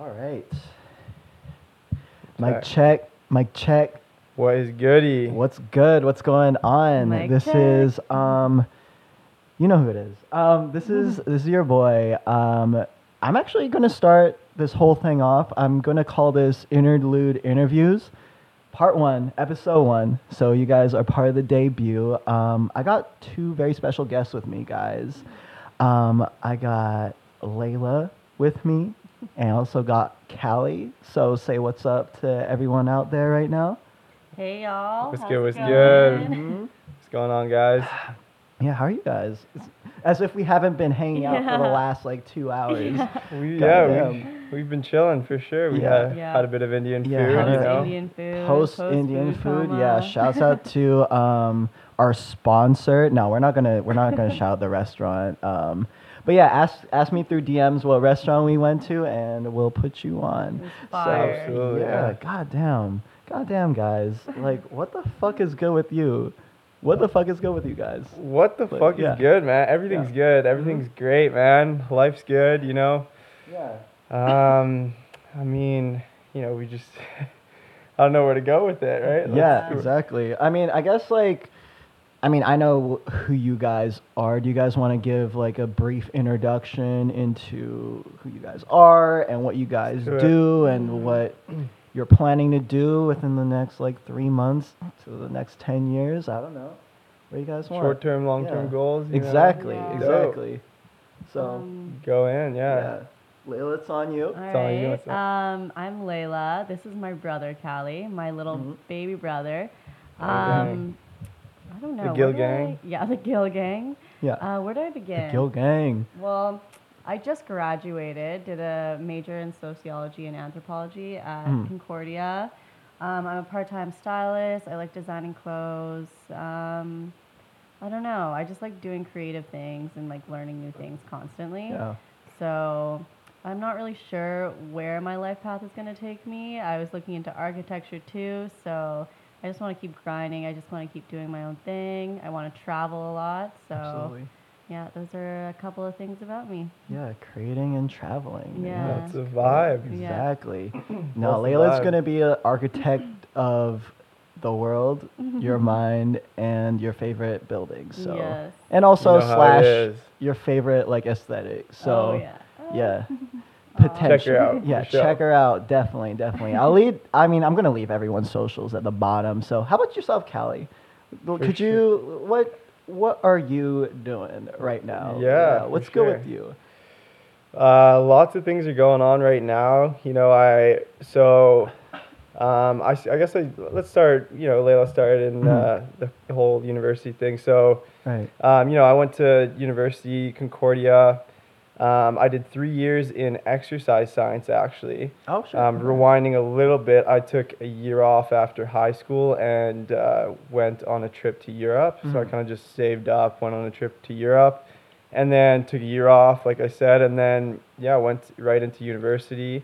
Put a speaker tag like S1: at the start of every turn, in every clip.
S1: All right. Mic
S2: Check.
S1: check. Mic check.
S2: What is goody?
S1: What's good? What's going on?
S3: Mic
S1: this
S3: check.
S1: is um you know who it is. Um this is this is your boy. Um I'm actually going to start this whole thing off. I'm going to call this interlude interviews. Part 1, episode 1. So you guys are part of the debut. Um I got two very special guests with me, guys. Um I got Layla with me and I also got Callie. So say what's up to everyone out there right now.
S3: Hey y'all.
S2: What's good,
S3: it
S2: what's good?
S3: going?
S2: What's going on, guys?
S1: Yeah, how are you guys? It's as if we haven't been hanging out for the last like two hours.
S3: Yeah.
S2: We, yeah, we, have been chilling for sure. We
S1: Yeah.
S2: had,
S3: Yeah.
S2: had a bit of Indian
S1: Yeah,
S2: food,
S1: had
S2: you know.
S3: Indian food.
S1: Post Indian food, yeah.
S3: coma.
S1: Shouts out to um, our sponsor. No, we're not gonna we're not gonna shout the restaurant. Um, but yeah, ask ask me through DMs what restaurant we went to, and we'll put you on.
S3: It was fire.
S2: Absolutely,
S1: yeah,
S2: yeah.
S1: god damn, god damn, guys. Like, what the fuck is good with you? What the fuck is good with you guys?
S2: What the
S1: But,
S2: fuck
S1: yeah.
S2: is good, man? Everything's
S1: Yeah.
S2: good. Everything's great, man. Life's good, you know.
S1: Yeah.
S2: Um, I mean, you know, we just, I don't know where to go with it, right? Let's
S1: Yeah, exactly. I mean, I guess like, I mean, I know who you guys are. Do you guys want to give like a brief introduction into who you guys are and what you guys
S2: do
S1: do and what you're planning to do within the next like three months to the next ten years? I don't know. What do you guys want?
S2: Short term, long term
S1: Yeah.
S2: goals. you know?
S1: Exactly.
S3: Yeah.
S1: Exactly. So
S3: Um,
S2: Go in, yeah.
S1: yeah, Layla, it's on you.
S3: all
S2: all you,
S3: right.
S2: what's up?
S3: Um, I'm Layla. This is my brother Callie, my little
S1: Mhm.
S3: baby brother. Um, I don't know.
S2: The
S3: where
S2: Gill gang?
S3: I- yeah, the Gill gang.
S1: Yeah.
S3: Uh, where do I begin?
S1: the Gill Gang.
S3: Well, I just graduated, did a major in sociology and anthropology at
S1: Mm.
S3: Concordia. Um, I'm a part-time stylist. I like designing clothes. Um, I don't know. I just like doing creative things and like learning new things constantly.
S1: Yeah.
S3: So I'm not really sure where my life path is going to take me. I was looking into architecture too, so I just want to keep grinding. I just want to keep doing my own thing. I want to travel a lot. So
S1: Absolutely.
S3: yeah, those are a couple of things about me.
S1: Yeah, creating and traveling.
S3: Yeah.
S2: That's a vibe.
S1: Exactly. no,
S2: That's
S1: Layla's gonna be an architect of the world, your mind, and your favorite buildings. So,
S3: Yes.
S1: and also
S2: You know
S1: slash your favorite like aesthetic. So,
S3: oh, yeah.
S1: yeah. Potential.
S2: out,
S1: Yeah,
S2: for sure.
S1: check her out. Definitely, definitely. I'll leave. I mean, I'm gonna leave everyone's socials at the bottom. So, how about yourself, Callie?
S2: For
S1: Could
S2: sure.
S1: you? What What are you doing right now?
S2: Yeah, for
S1: what's good
S2: sure.
S1: with you?
S2: Uh, lots of things are going on right now. You know, I so um, I, I guess I, let's start. You know, Layla started in uh, the whole university thing. So
S1: Right.
S2: um, you know, I went to University Concordia. Um, I did three years in exercise science actually.
S1: Oh, sure.
S2: Um, rewinding a little bit, I took a year off after high school and uh, went on a trip to Europe. So I
S1: Mhm.
S2: kind of just saved up, went on a trip to Europe, and then took a year off, like I said, and then yeah, went right into university.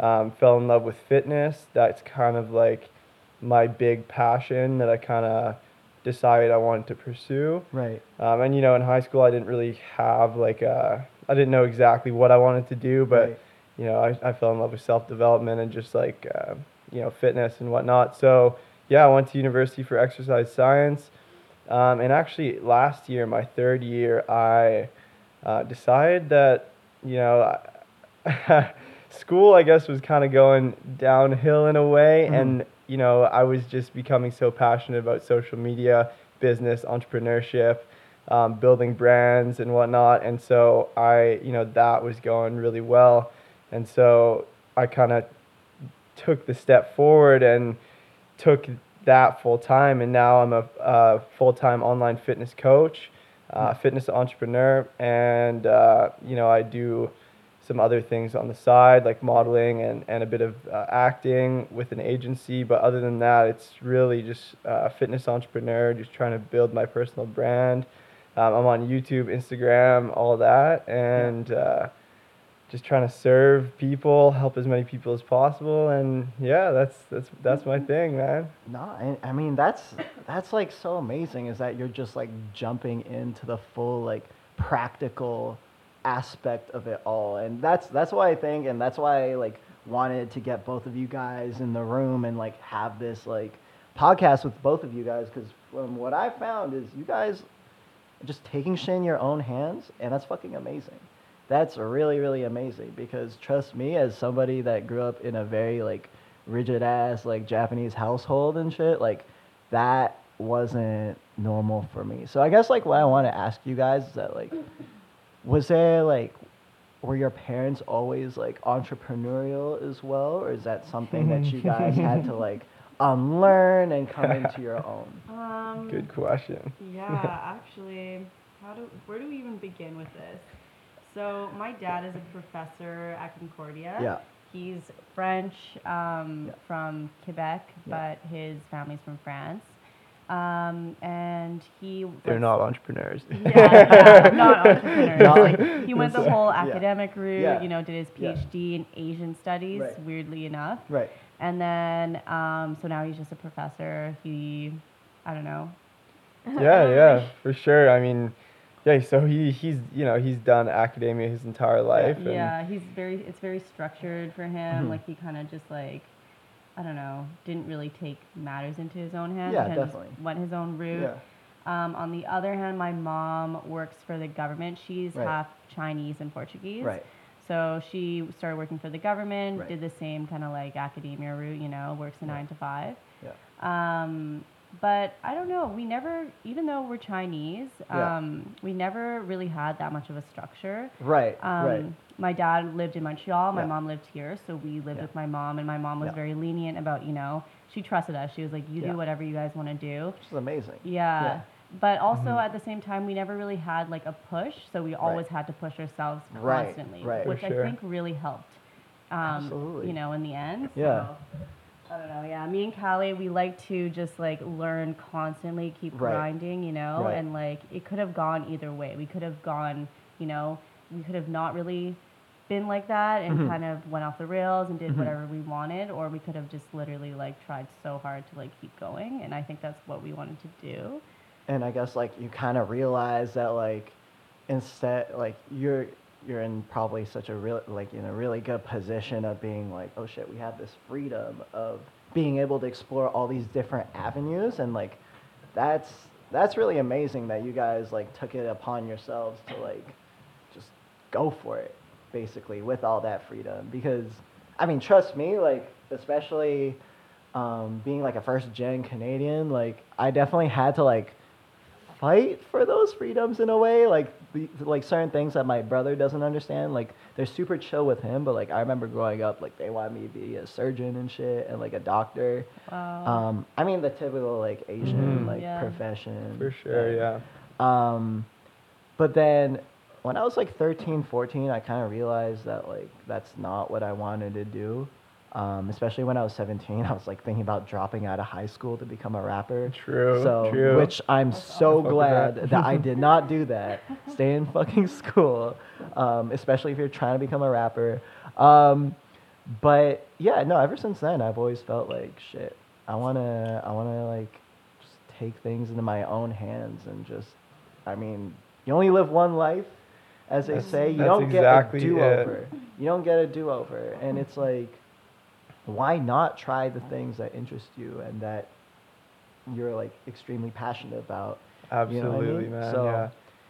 S2: Um, fell in love with fitness. That's kind of like my big passion that I kind of decided I wanted to pursue.
S1: Right.
S2: Um, and you know, in high school, I didn't really have like a, I didn't know exactly what I wanted to do, but
S1: Right.
S2: you know, I, I fell in love with self development and just like uh, you know fitness and whatnot. So yeah, I went to university for exercise science, um, and actually last year, my third year, I uh, decided that you know. school i guess was kind of going downhill in a way
S1: Mhm.
S2: and you know i was just becoming so passionate about social media business entrepreneurship um, building brands and whatnot. And so i you know that was going really well. And so i kind of took the step forward and took that full time. And now i'm a, a full-time online fitness coach uh, fitness entrepreneur. And uh, you know i do some other things on the side like modeling and, and a bit of uh, acting with an agency. But other than that it's really just uh, a fitness entrepreneur just trying to build my personal brand um, i'm on youtube instagram all that and uh, just trying to serve people help as many people as possible and yeah that's that's that's my thing man
S1: No, I, mean that's that's like so amazing. Is that you're just like jumping into the full like practical aspect of it all, and that's that's why I think, and that's why I like wanted to get both of you guys in the room and like have this like podcast with both of you guys because from what I found is you guys just taking shit in your own hands and that's fucking amazing. That's really really amazing because trust me as somebody that grew up in a very like rigid ass like Japanese household and shit like that wasn't normal for me. So I guess like what I want to ask you guys is that like was there like were your parents always like entrepreneurial as well or is that something that you guys had to like unlearn and come into your own?
S3: Um,
S2: Good question.
S3: Yeah, actually, how do where do we even begin with this? So my dad is a professor at Concordia.
S1: Yeah.
S3: He's French um,
S1: Yeah.
S3: from Quebec,
S1: Yeah.
S3: but his family's from France. Um, and he
S2: They're
S3: was-
S2: not entrepreneurs.
S3: yeah, yeah, not entrepreneurs.
S1: Not-
S3: like, he went the whole
S1: Yeah.
S3: academic route.
S1: Yeah.
S3: You know, did his
S1: Yeah.
S3: PhD in Asian studies.
S1: Right.
S3: Weirdly enough,
S1: Right.
S3: And then um, so now he's just a professor. He, I don't know.
S2: yeah, yeah, for sure. I mean, yeah. So he he's you know he's done academia his entire life. and-
S3: Yeah, he's very. It's very structured for him.
S1: Mhm.
S3: Like he kind of just like, I don't know, didn't really take matters into his own hands.
S1: Yeah, definitely.
S3: Went his own route.
S1: Yeah.
S3: Um, on the other hand, my mom works for the government. She's
S1: Right.
S3: half Chinese and Portuguese.
S1: Right.
S3: So she started working for the government,
S1: Right.
S3: did the same kind of like academia route, you know, works a
S1: Yeah.
S3: nine to five.
S1: Yeah.
S3: Um, but I don't know. We never, even though we're Chinese,
S1: Yeah.
S3: um, we never really had that much of a structure.
S1: Right.
S3: Um,
S1: right.
S3: My dad lived in Montreal. My
S1: Yeah.
S3: mom lived here, so we lived
S1: Yeah.
S3: with my mom, and my mom was
S1: Yeah.
S3: very lenient about, you know, she trusted us. She was like, "You
S1: Yeah.
S3: do whatever you guys want to do."
S1: Which is amazing.
S3: Yeah.
S1: Yeah.
S3: But also
S2: Mhm.
S3: at the same time, we never really had like a push, so we always had to push ourselves
S1: Right,
S3: constantly,
S1: right. For
S3: which
S2: sure.
S3: I think really helped. Um,
S1: Absolutely.
S3: You know, in the end.
S1: Yeah.
S3: So, I don't know. Yeah, me and Callie, we like to just like learn constantly, keep
S1: Right.
S3: grinding, you know,
S1: Right.
S3: and like it could have gone either way. We could have gone, you know, we could have not really been like that and
S1: Mhm.
S3: kind of went off the rails and did
S1: Mhm.
S3: whatever we wanted, or we could have just literally like tried so hard to like keep going. And I think that's what we wanted to do.
S1: And I guess like you kind of realize that like instead like you're you're in probably such a real like in a really good position of being like oh shit we have this freedom of being able to explore all these different avenues. And like that's that's really amazing that you guys like took it upon yourselves to like just go for it basically with all that freedom. Because I mean trust me like especially um, being like a first gen Canadian like I definitely had to like fight for those freedoms in a way like the, like certain things that my brother doesn't understand like they're super chill with him but like I remember growing up like they wanted me to be a surgeon and shit and like a doctor
S3: Wow.
S1: um, I mean the typical like Asian
S2: Mhm.
S1: like
S3: Yeah.
S1: profession
S2: For sure,
S1: thing.
S2: yeah.
S1: Um, but then when I was like 13, 14, I kind of realized that like that's not what I wanted to do. Um, especially when I was 17, I was like thinking about dropping out of high school to become a rapper.
S2: True,
S1: So,
S2: true.
S1: which I'm
S3: That's
S1: so
S2: awesome.
S1: glad that I did not do that. Stay in fucking school, um, especially if you're trying to become a rapper. Um, but yeah, no. Ever since then, I've always felt like shit. I wanna, I wanna like just take things into my own hands and just. I mean, you only live one life, as they
S2: That's-
S1: say. You don't
S2: exactly
S1: get a do-over. You don't get a do-over, and it's like, why not try the things that interest you and that you're like extremely passionate about?
S2: Absolutely,
S1: you know I mean?
S2: man.
S1: So-
S2: yeah.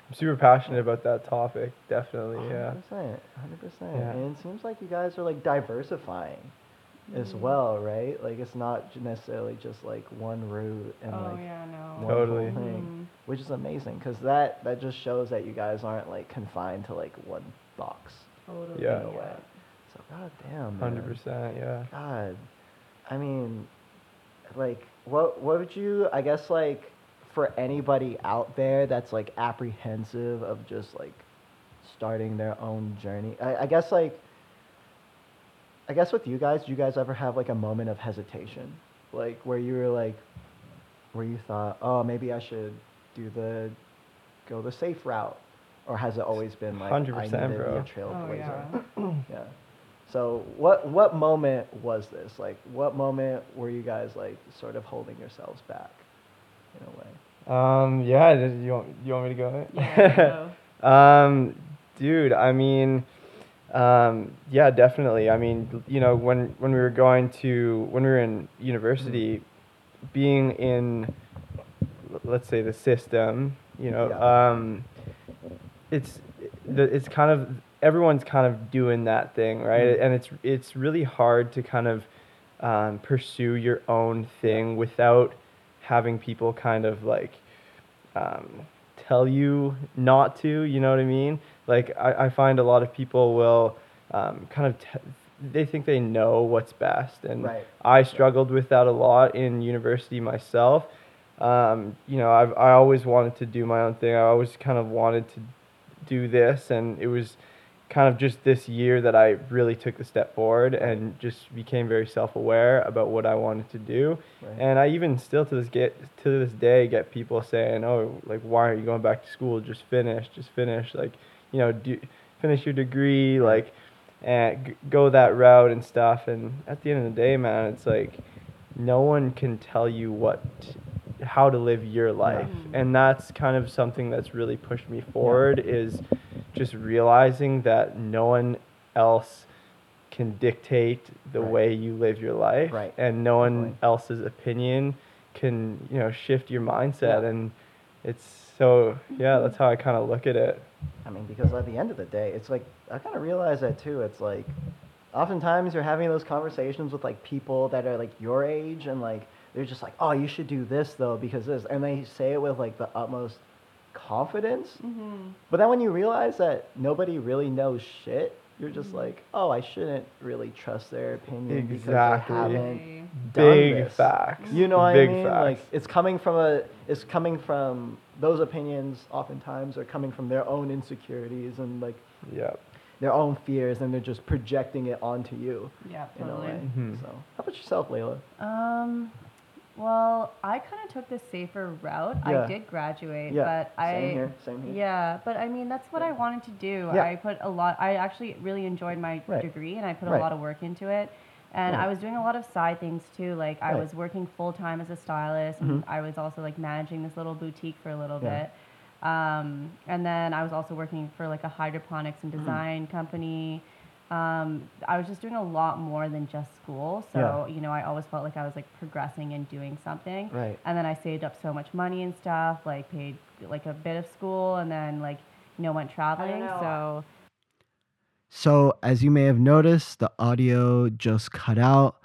S2: I'm super passionate about that topic. Definitely, yeah.
S1: 100%, 100%.
S2: Yeah.
S1: And it seems like you guys are like diversifying as
S3: Mhm.
S1: well, right? Like it's not necessarily just like one route and
S3: oh
S1: like
S3: yeah, no.
S1: one
S2: Totally.
S1: whole thing,
S3: Mhm.
S1: which is amazing because that that just shows that you guys aren't like confined to like one box
S3: Totally.
S2: Yeah.
S1: in a way. So god damn, man.
S2: Hundred percent, yeah.
S1: God, I mean, like, what what would you? I guess like for anybody out there that's like apprehensive of just like starting their own journey. I, I guess like. I guess with you guys, do you guys ever have like a moment of hesitation, like where you were like, where you thought, oh, maybe I should do the, go the safe route, or has it always been like, I need to
S2: 100%,
S1: be a
S2: bro.
S3: Oh
S1: trailblazer?
S3: yeah.
S1: Yeah. So what what moment was this? Like what moment were you guys like sort of holding yourselves back in a way?
S2: Um, yeah. did You want you want me to go?
S3: Yeah. so-
S2: Um, dude, I mean, Um, yeah, definitely. I mean, you know, when when we were going to when we were in university, being in, let's say the system, you know,
S1: Yeah.
S2: um, it's the it's kind of everyone's kind of doing that thing, right?
S1: Mm.
S2: And it's it's really hard to kind of um, pursue your own thing without having people kind of like um, tell you not to. You know what I mean? Like I, I find a lot of people will um, kind of t- they think they know what's best, and
S1: Right.
S2: I struggled with that a lot in university myself. Um, you know, I've I always wanted to do my own thing. I always kind of wanted to do this, and it was kind of just this year that I really took the step forward and just became very self-aware about what I wanted to do.
S1: Right.
S2: And I even still to this get to this day get people saying, "Oh, like why are you going back to school? Just finish, just finish. Like, you know, do finish your degree, like, and g- go that route and stuff." And at the end of the day, man, it's like no one can tell you what how to live your life. Mm. And that's kind of something that's really pushed me forward is just realizing that no one else can dictate the
S1: Right.
S2: way you live your life
S1: Right.
S2: and no one
S1: Definitely.
S2: else's opinion can you know shift your mindset
S1: Yeah.
S2: and it's so yeah mm-hmm. that's how i kind of look at it
S1: I mean, because at the end of the day, it's like I kind of realize that too. It's like oftentimes you're having those conversations with like people that are like your age, and like they're just like, "Oh, you should do this though because this," and they say it with like the utmost confidence.
S3: Mm-hmm.
S1: But then when you realize that nobody really knows shit, you're just like, "Oh, I shouldn't really trust their opinion
S2: Exactly.
S1: because they haven't done
S2: big
S1: this."
S2: facts
S1: You know what
S2: big
S1: I mean?
S2: facts.
S1: Like it's coming from a it's coming from those opinions oftentimes are coming from their own insecurities and like
S2: yeah
S1: their own fears and they're just projecting it onto you
S3: Yeah,
S1: in a
S3: totally.
S1: way.
S2: Mhm.
S1: So how about yourself, Layla?
S3: Um, well, I kind of took the safer route.
S1: Yeah.
S3: I did graduate,
S1: Yeah,
S3: but I
S1: same here, same here.
S3: Yeah, but I mean that's what I wanted to do.
S1: Yeah.
S3: I put a lot. I actually really enjoyed my
S1: Right.
S3: degree, and I put
S1: Right.
S3: a lot of work into it. And
S1: Right.
S3: I was doing a lot of side things too. Like I was working full time as a stylist, and
S1: Mhm.
S3: I was also like managing this little boutique for a little
S1: Yeah.
S3: bit. Um, and then I was also working for like a hydroponics and
S1: Mm-hmm.
S3: design company. Um, I was just doing a lot more than just school. So,
S1: Yeah.
S3: you know, I always felt like I was like progressing and doing something.
S1: Right.
S3: And then I saved up so much money and stuff, like paid like a bit of school and then like, you know, went traveling.
S1: know.
S3: So
S1: So, as you may have noticed, the audio just cut out.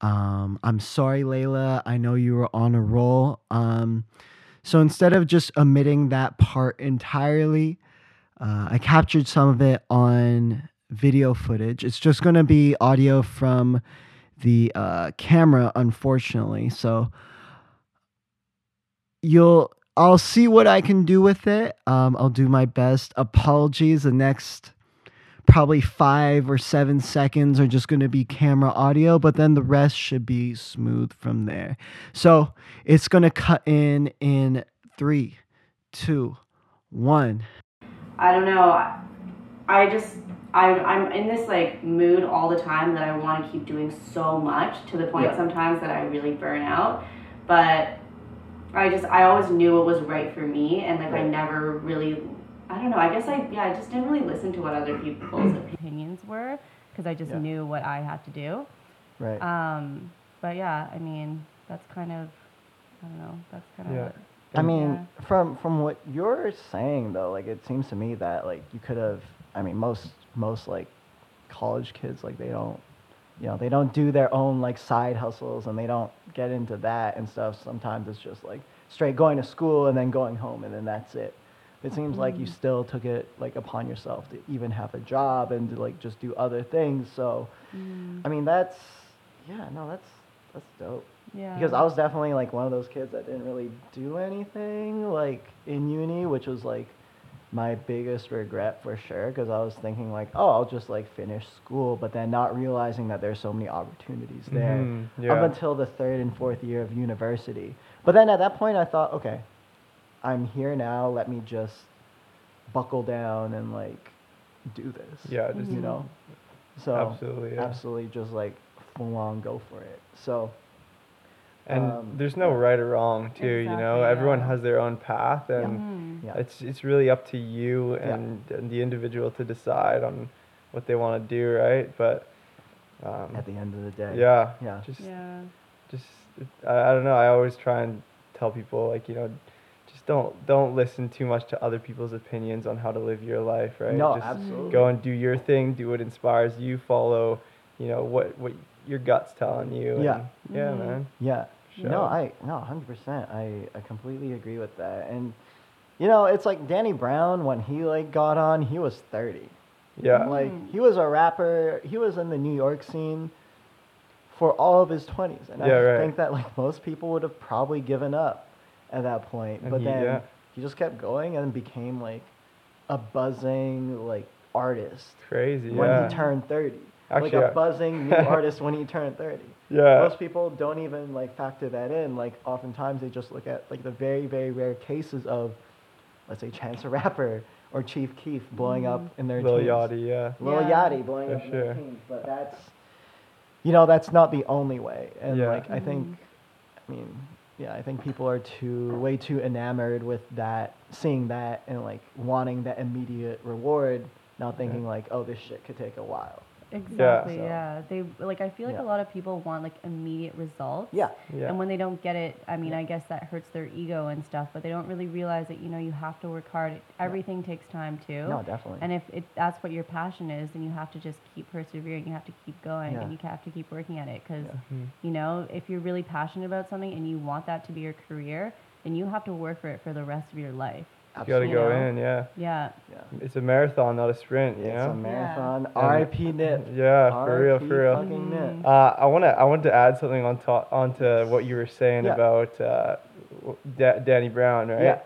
S1: Um, I'm sorry, Layla. I know you were on a roll. Um, so, instead of just omitting that part entirely, uh, I captured some of it on video footage. It's just going to be audio from the uh, camera, unfortunately. So, you'll I'll see what I can do with it. Um, I'll do my best. Apologies. The next probably five or seven seconds are just going to be camera audio, but then the rest should be smooth from there. So it's going to cut in in three, two, one.
S3: I don't know. I- I just I I'm in this like mood all the time that I want to keep doing so much to the point
S1: Yeah.
S3: sometimes that I really burn out. But I just I always knew it was right for me and like I never really I don't know. I guess I yeah, I just didn't really listen to what other people's opinions were because I just
S1: Yeah.
S3: knew what I had to do.
S1: Right.
S3: Um but yeah, I mean, that's kind of I don't know. That's kind of
S2: Yeah.
S3: what
S1: I mean,
S3: Yeah.
S1: from from what you're saying though, like it seems to me that like you could have. I mean, most most like college kids like they don't, you know, they don't do their own like side hustles and they don't get into that and stuff. Sometimes it's just like straight going to school and then going home and then that's it. It seems like you mm. still took it like upon yourself to even have a job and to like just do other things. So, mm. I mean, that's yeah, no, that's that's dope
S3: yeah.
S1: because I was definitely like one of those kids that didn't really do anything like in uni, which was like my biggest regret for sure. Because I was thinking like, oh, I'll just like finish school, but then not realizing that there's so many opportunities there
S2: Mhm, yeah.
S1: up until the third and fourth year of university. But then at that point, I thought, okay, I'm here now. Let me just buckle down and like do this.
S2: Yeah, just
S1: you know. So
S2: Absolutely, yeah.
S1: absolutely, just like full on go for it. So.
S2: And
S1: Um,
S2: there's no right or wrong too you know
S3: Exactly,
S2: everyone has their own path and
S3: Mhm.
S1: Yeah.
S2: it's it's really up to you
S1: Yeah.
S2: and, and the individual to decide on what they want to do, right? But um,
S1: At the end of the day.
S2: yeah,
S1: Yeah.
S2: just
S3: Yeah.
S2: just I, I don't know. I always try and tell people like you know, just don't don't listen too much to other people's opinions on how to live your life, right?
S1: No,
S2: just
S1: absolutely.
S2: Go and do your thing. Do what inspires you. Follow, you know what what your gut's telling you.
S1: Yeah.
S2: and- yeah,
S3: Mhm.
S2: man.
S1: Yeah.
S2: Sure.
S1: No, I no, hundred percent. I I completely agree with that. And you know, it's like Danny Brown when he like got on, he was thirty.
S2: Yeah.
S1: Like
S3: Mm.
S1: he was a rapper. He was in the New York scene for all of his twenties, and I
S2: Yeah,
S1: just
S2: right.
S1: think that like most people would have probably given up at that point.
S2: And
S1: but
S2: he-
S1: then
S2: yeah.
S1: he just kept going and became like a buzzing like artist
S2: Crazy.
S1: when
S2: yeah.
S1: he turned thirty.
S2: Actually,
S1: like a
S2: I-
S1: buzzing new artist when he turned thirty
S2: yeah.
S1: most people don't even like factor that in. Like oftentimes they just look at like the very very rare cases of, let's say Chance the Rapper or Chief Keef blowing up mm-hmm. in their
S2: Lil
S1: teens.
S2: Yachty. Yeah.
S1: Lil
S3: Yeah.
S1: Yachty blowing
S2: For
S1: up in their
S2: sure.
S1: teens. But that's, you know, that's not the only way. And
S2: Yeah.
S1: like I mm-hmm. think, I mean, yeah, I think people are too way too enamored with that, seeing that and like wanting that immediate reward, not thinking like, oh, this shit could take a while.
S3: Exactly.
S1: So-
S3: Yeah. They like. I feel like
S1: Yeah.
S3: a lot of people want like immediate results.
S1: Yeah.
S2: Yeah.
S3: And when they don't get it, I mean,
S1: Yeah.
S3: I guess that hurts their ego and stuff. But they don't really realize that you know you have to work hard. Everything takes time too.
S1: No, definitely.
S3: And if it, that's what your passion is, then you have to just keep persevering. You have to keep going,
S1: Yeah.
S3: and you have to keep working at it. Because
S2: Mhm.
S3: you know, if you're really passionate about something and you want that to be your career, then you have to work for it for the rest of your life.
S2: You gotta go
S3: Absolutely.
S2: in. Yeah.
S3: Yeah.
S1: Yeah.
S2: It's a marathon, not a sprint. You
S1: It's
S2: know.
S1: a marathon.
S2: And-
S1: R.I.P. Nip.
S2: Yeah, for real, for real.
S1: Fucking Nip.
S2: Uh, I want to I want to add something on top onto what you were saying
S1: Yeah.
S2: about uh, w- da- Danny Brown, right?
S1: Yeah.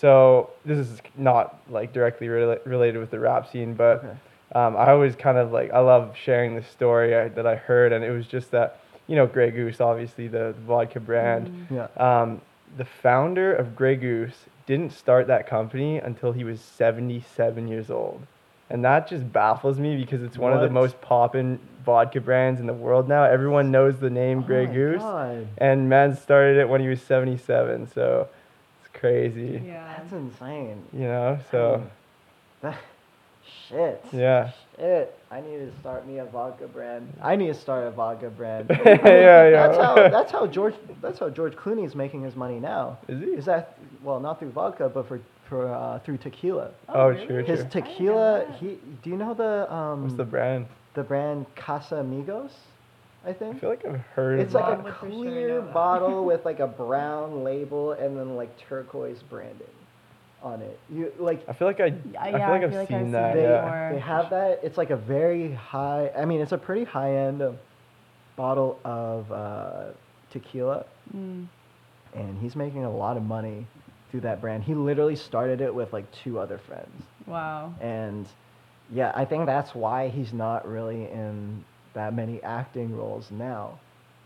S2: So this is not like directly rela- related with the rap scene, but
S1: Okay.
S2: um, I always kind of like I love sharing this story I, that I heard, and it was just that you know Grey Goose, obviously the, the vodka brand.
S1: Yeah.
S2: Um, the founder of Grey Goose didn't start that company until he was 77 years old. And that just baffles me because it's one of the most poppin' vodka brands in the world now. Everyone knows the name oh Grey
S1: Oh my
S2: Goose.
S1: God.
S2: And man started it when he was 77. So it's crazy.
S3: Yeah.
S1: That's insane.
S2: You know? So,
S1: That, shit.
S2: yeah.
S1: Shit. I need to start me a vodka brand. I need to start a vodka brand.
S2: yeah, yeah.
S1: That's how that's how George that's how George Clooney is making his money now.
S2: Is he?
S1: Is that well not through vodka but for for uh, through tequila.
S2: Oh,
S3: really?
S2: sure,
S1: His
S2: sure.
S1: tequila he do you know the um
S2: What's the brand?
S1: the brand Casamigos? I think.
S2: I feel like I've heard
S1: It's
S2: of
S1: like a
S3: would for sure
S1: clear bottle with like a brown label and then like turquoise branding on it. You like
S2: I feel like I,
S3: Yeah,
S2: I feel like
S3: I
S2: I've
S3: feel like
S2: seen
S3: I've seen
S2: that.
S3: it
S1: they,
S2: yeah.
S1: they have that. It's like a very high. I mean, it's a pretty high end uh, bottle of uh, tequila,
S3: Mm.
S1: and he's making a lot of money through that brand. He literally started it with like two other friends,
S3: Wow.
S1: and yeah, I think that's why he's not really in that many acting roles now,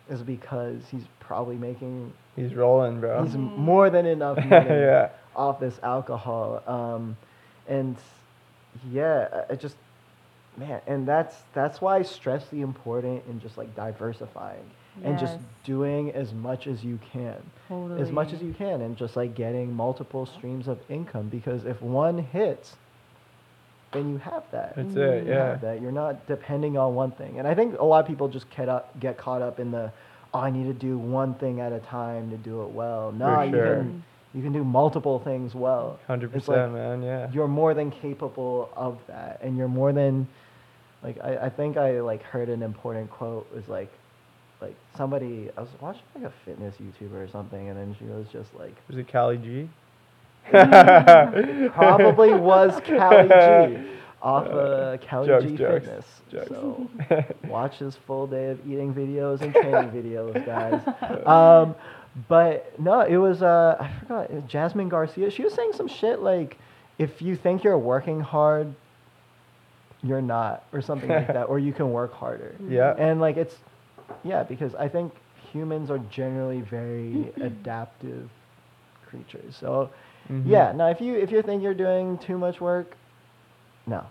S1: is because he's probably making
S2: He's rolling, bro.
S1: he's m- more than enough money
S2: yeah.
S1: Off this alcohol. Um, and yeah, I- I just man, and that's that's why I stress the important in just like diversifying and just doing as much as you can,
S3: Totally.
S1: as much as you can, and just like getting multiple streams of income. Because if one hits, then you have that.
S2: That's
S3: Mm.
S2: it.
S1: You
S2: Yeah.
S1: have that you're not depending on one thing. And I think a lot of people just get up, get caught up in the, oh, I need to do one thing at a time to do it well. No, you
S2: sure.
S1: can you can do multiple things well.
S2: Hundred
S1: It's
S2: percent,
S1: like
S2: man. Yeah.
S1: You're more than capable of that, and you're more than, like I, I think I like heard an important quote was like, like somebody I was watching like a fitness YouTuber or something, and then she was just like,
S2: Was it Cali G?
S1: probably was Callie G off uh, Callie
S2: Jokes,
S1: G
S2: jokes,
S1: Fitness.
S2: jokes.
S1: So watch his full day of eating videos and training videos, guys. Um, but no, it was uh, I forgot Jasmine Garcia. She was saying some shit like, if you think you're working hard, you're not, or something like that, or you can work harder.
S2: yeah.
S1: And like it's, yeah, because I think humans are generally very adaptive creatures. So
S2: Mhm.
S1: yeah, Now, if you if you think you're doing too much work, no,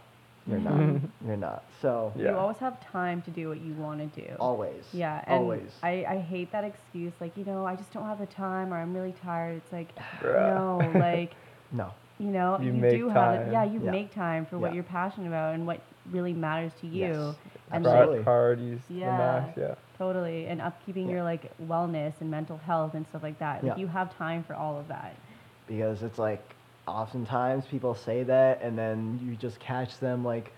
S1: you're not. You're not. So
S2: Yeah.
S3: You always have time to do what you want to do.
S1: always.
S3: Yeah, and
S1: always.
S3: I, I hate that excuse, like, you know, I just don't have the time or I'm really tired. It's like,
S2: Bruh.
S3: no, like,
S1: no.
S3: you know,
S2: You
S3: you,
S2: make
S3: do have it.
S2: time.
S3: Yeah, you
S1: Yeah.
S3: make time for what
S1: Yeah.
S3: you're passionate about and what really matters to you.
S1: Yes,
S3: and
S2: Pri-
S3: like,
S1: absolutely.
S2: priorities the
S3: Yeah.
S2: max. Yeah.
S3: totally, and upkeeping
S1: Yeah.
S3: your like wellness and mental health and stuff like that. Like
S1: Yeah.
S3: you have time for all of that.
S1: because it's like oftentimes people say that and then you just catch them like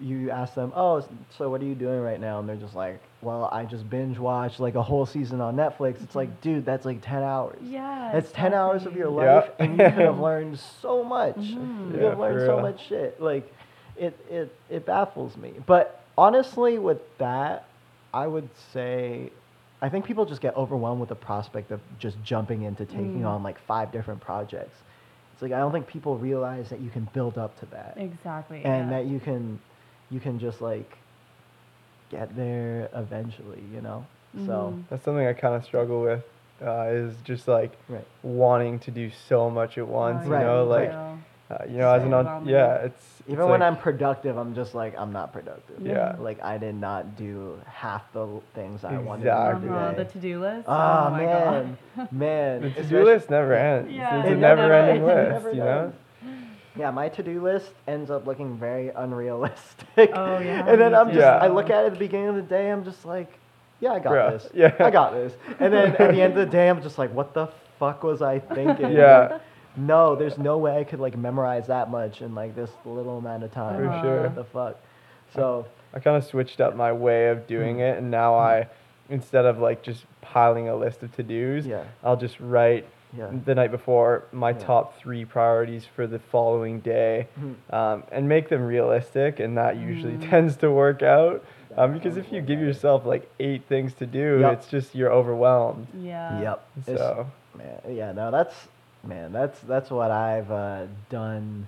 S1: you ask them oh so what are you doing right now and they're just like well i just binge watched like a whole season on netflix it's like dude that's like 10 hours
S3: Yeah.
S1: that's 10 hours of your
S3: exactly.
S2: Yeah.
S1: life and you could have learned so much
S3: Mhm.
S1: you
S2: Yeah,
S1: have learned so
S2: real.
S1: much shit like it, it it baffles me but honestly with that i would say i think people just get overwhelmed with the prospect of just jumping into taking
S3: Mm.
S1: on like five different projects it's like i don't think people realize that you can build up to that
S3: Exactly.
S1: and
S3: yeah.
S1: that you can you can just like get there eventually you know so
S3: Mhm.
S2: That's something I kind of struggle with. Uh, is just like
S1: right
S2: wanting to do so much at once.
S3: Oh,
S2: You
S1: Right,
S2: know, like
S3: too.
S2: Uh, you know, as an on- yeah, it's it's
S1: even when
S2: like-
S1: i'm productive i'm just like i'm not productive
S2: Yeah.
S1: like i did not do half the things i wanted to do
S3: Uh-huh, the to-do list.
S1: Oh,
S3: oh
S1: man, man.
S2: the to-do list never ends.
S3: Yeah,
S2: it's
S3: it
S2: a
S3: never
S2: never-ending
S3: does.
S1: It
S2: list.
S1: never
S2: you know.
S1: Yeah, my to-do list ends up looking very unrealistic.
S3: Oh, yeah,
S1: and then I'm just,
S2: too.
S1: I look at it at the beginning of the day, I'm just like, yeah, I got
S2: Bruh,
S1: this.
S2: yeah.
S1: I got this. And then at the end of the day, I'm just like, what the fuck was I thinking?
S2: Yeah.
S1: Like, no, there's no way I could like memorize that much in like this little amount of time.
S2: For sure.
S1: What the fuck? So,
S2: I kind of switched up my way of doing
S1: Hmm.
S2: it, and now I, instead of like just piling a list of to-dos,
S1: Yeah.
S2: I'll just write
S1: yeah.
S2: the night before my
S1: Yeah.
S2: top three priorities for the following day,
S1: Mhm.
S2: um, and make them realistic, and that usually
S3: Mm.
S2: tends to work out. Um, because if you give yourself like eight things to do,
S1: Yep.
S2: it's just you're overwhelmed.
S3: Yeah.
S1: Yep. It's-
S2: So
S1: Man, yeah, no, that's man, that's that's what I've uh, done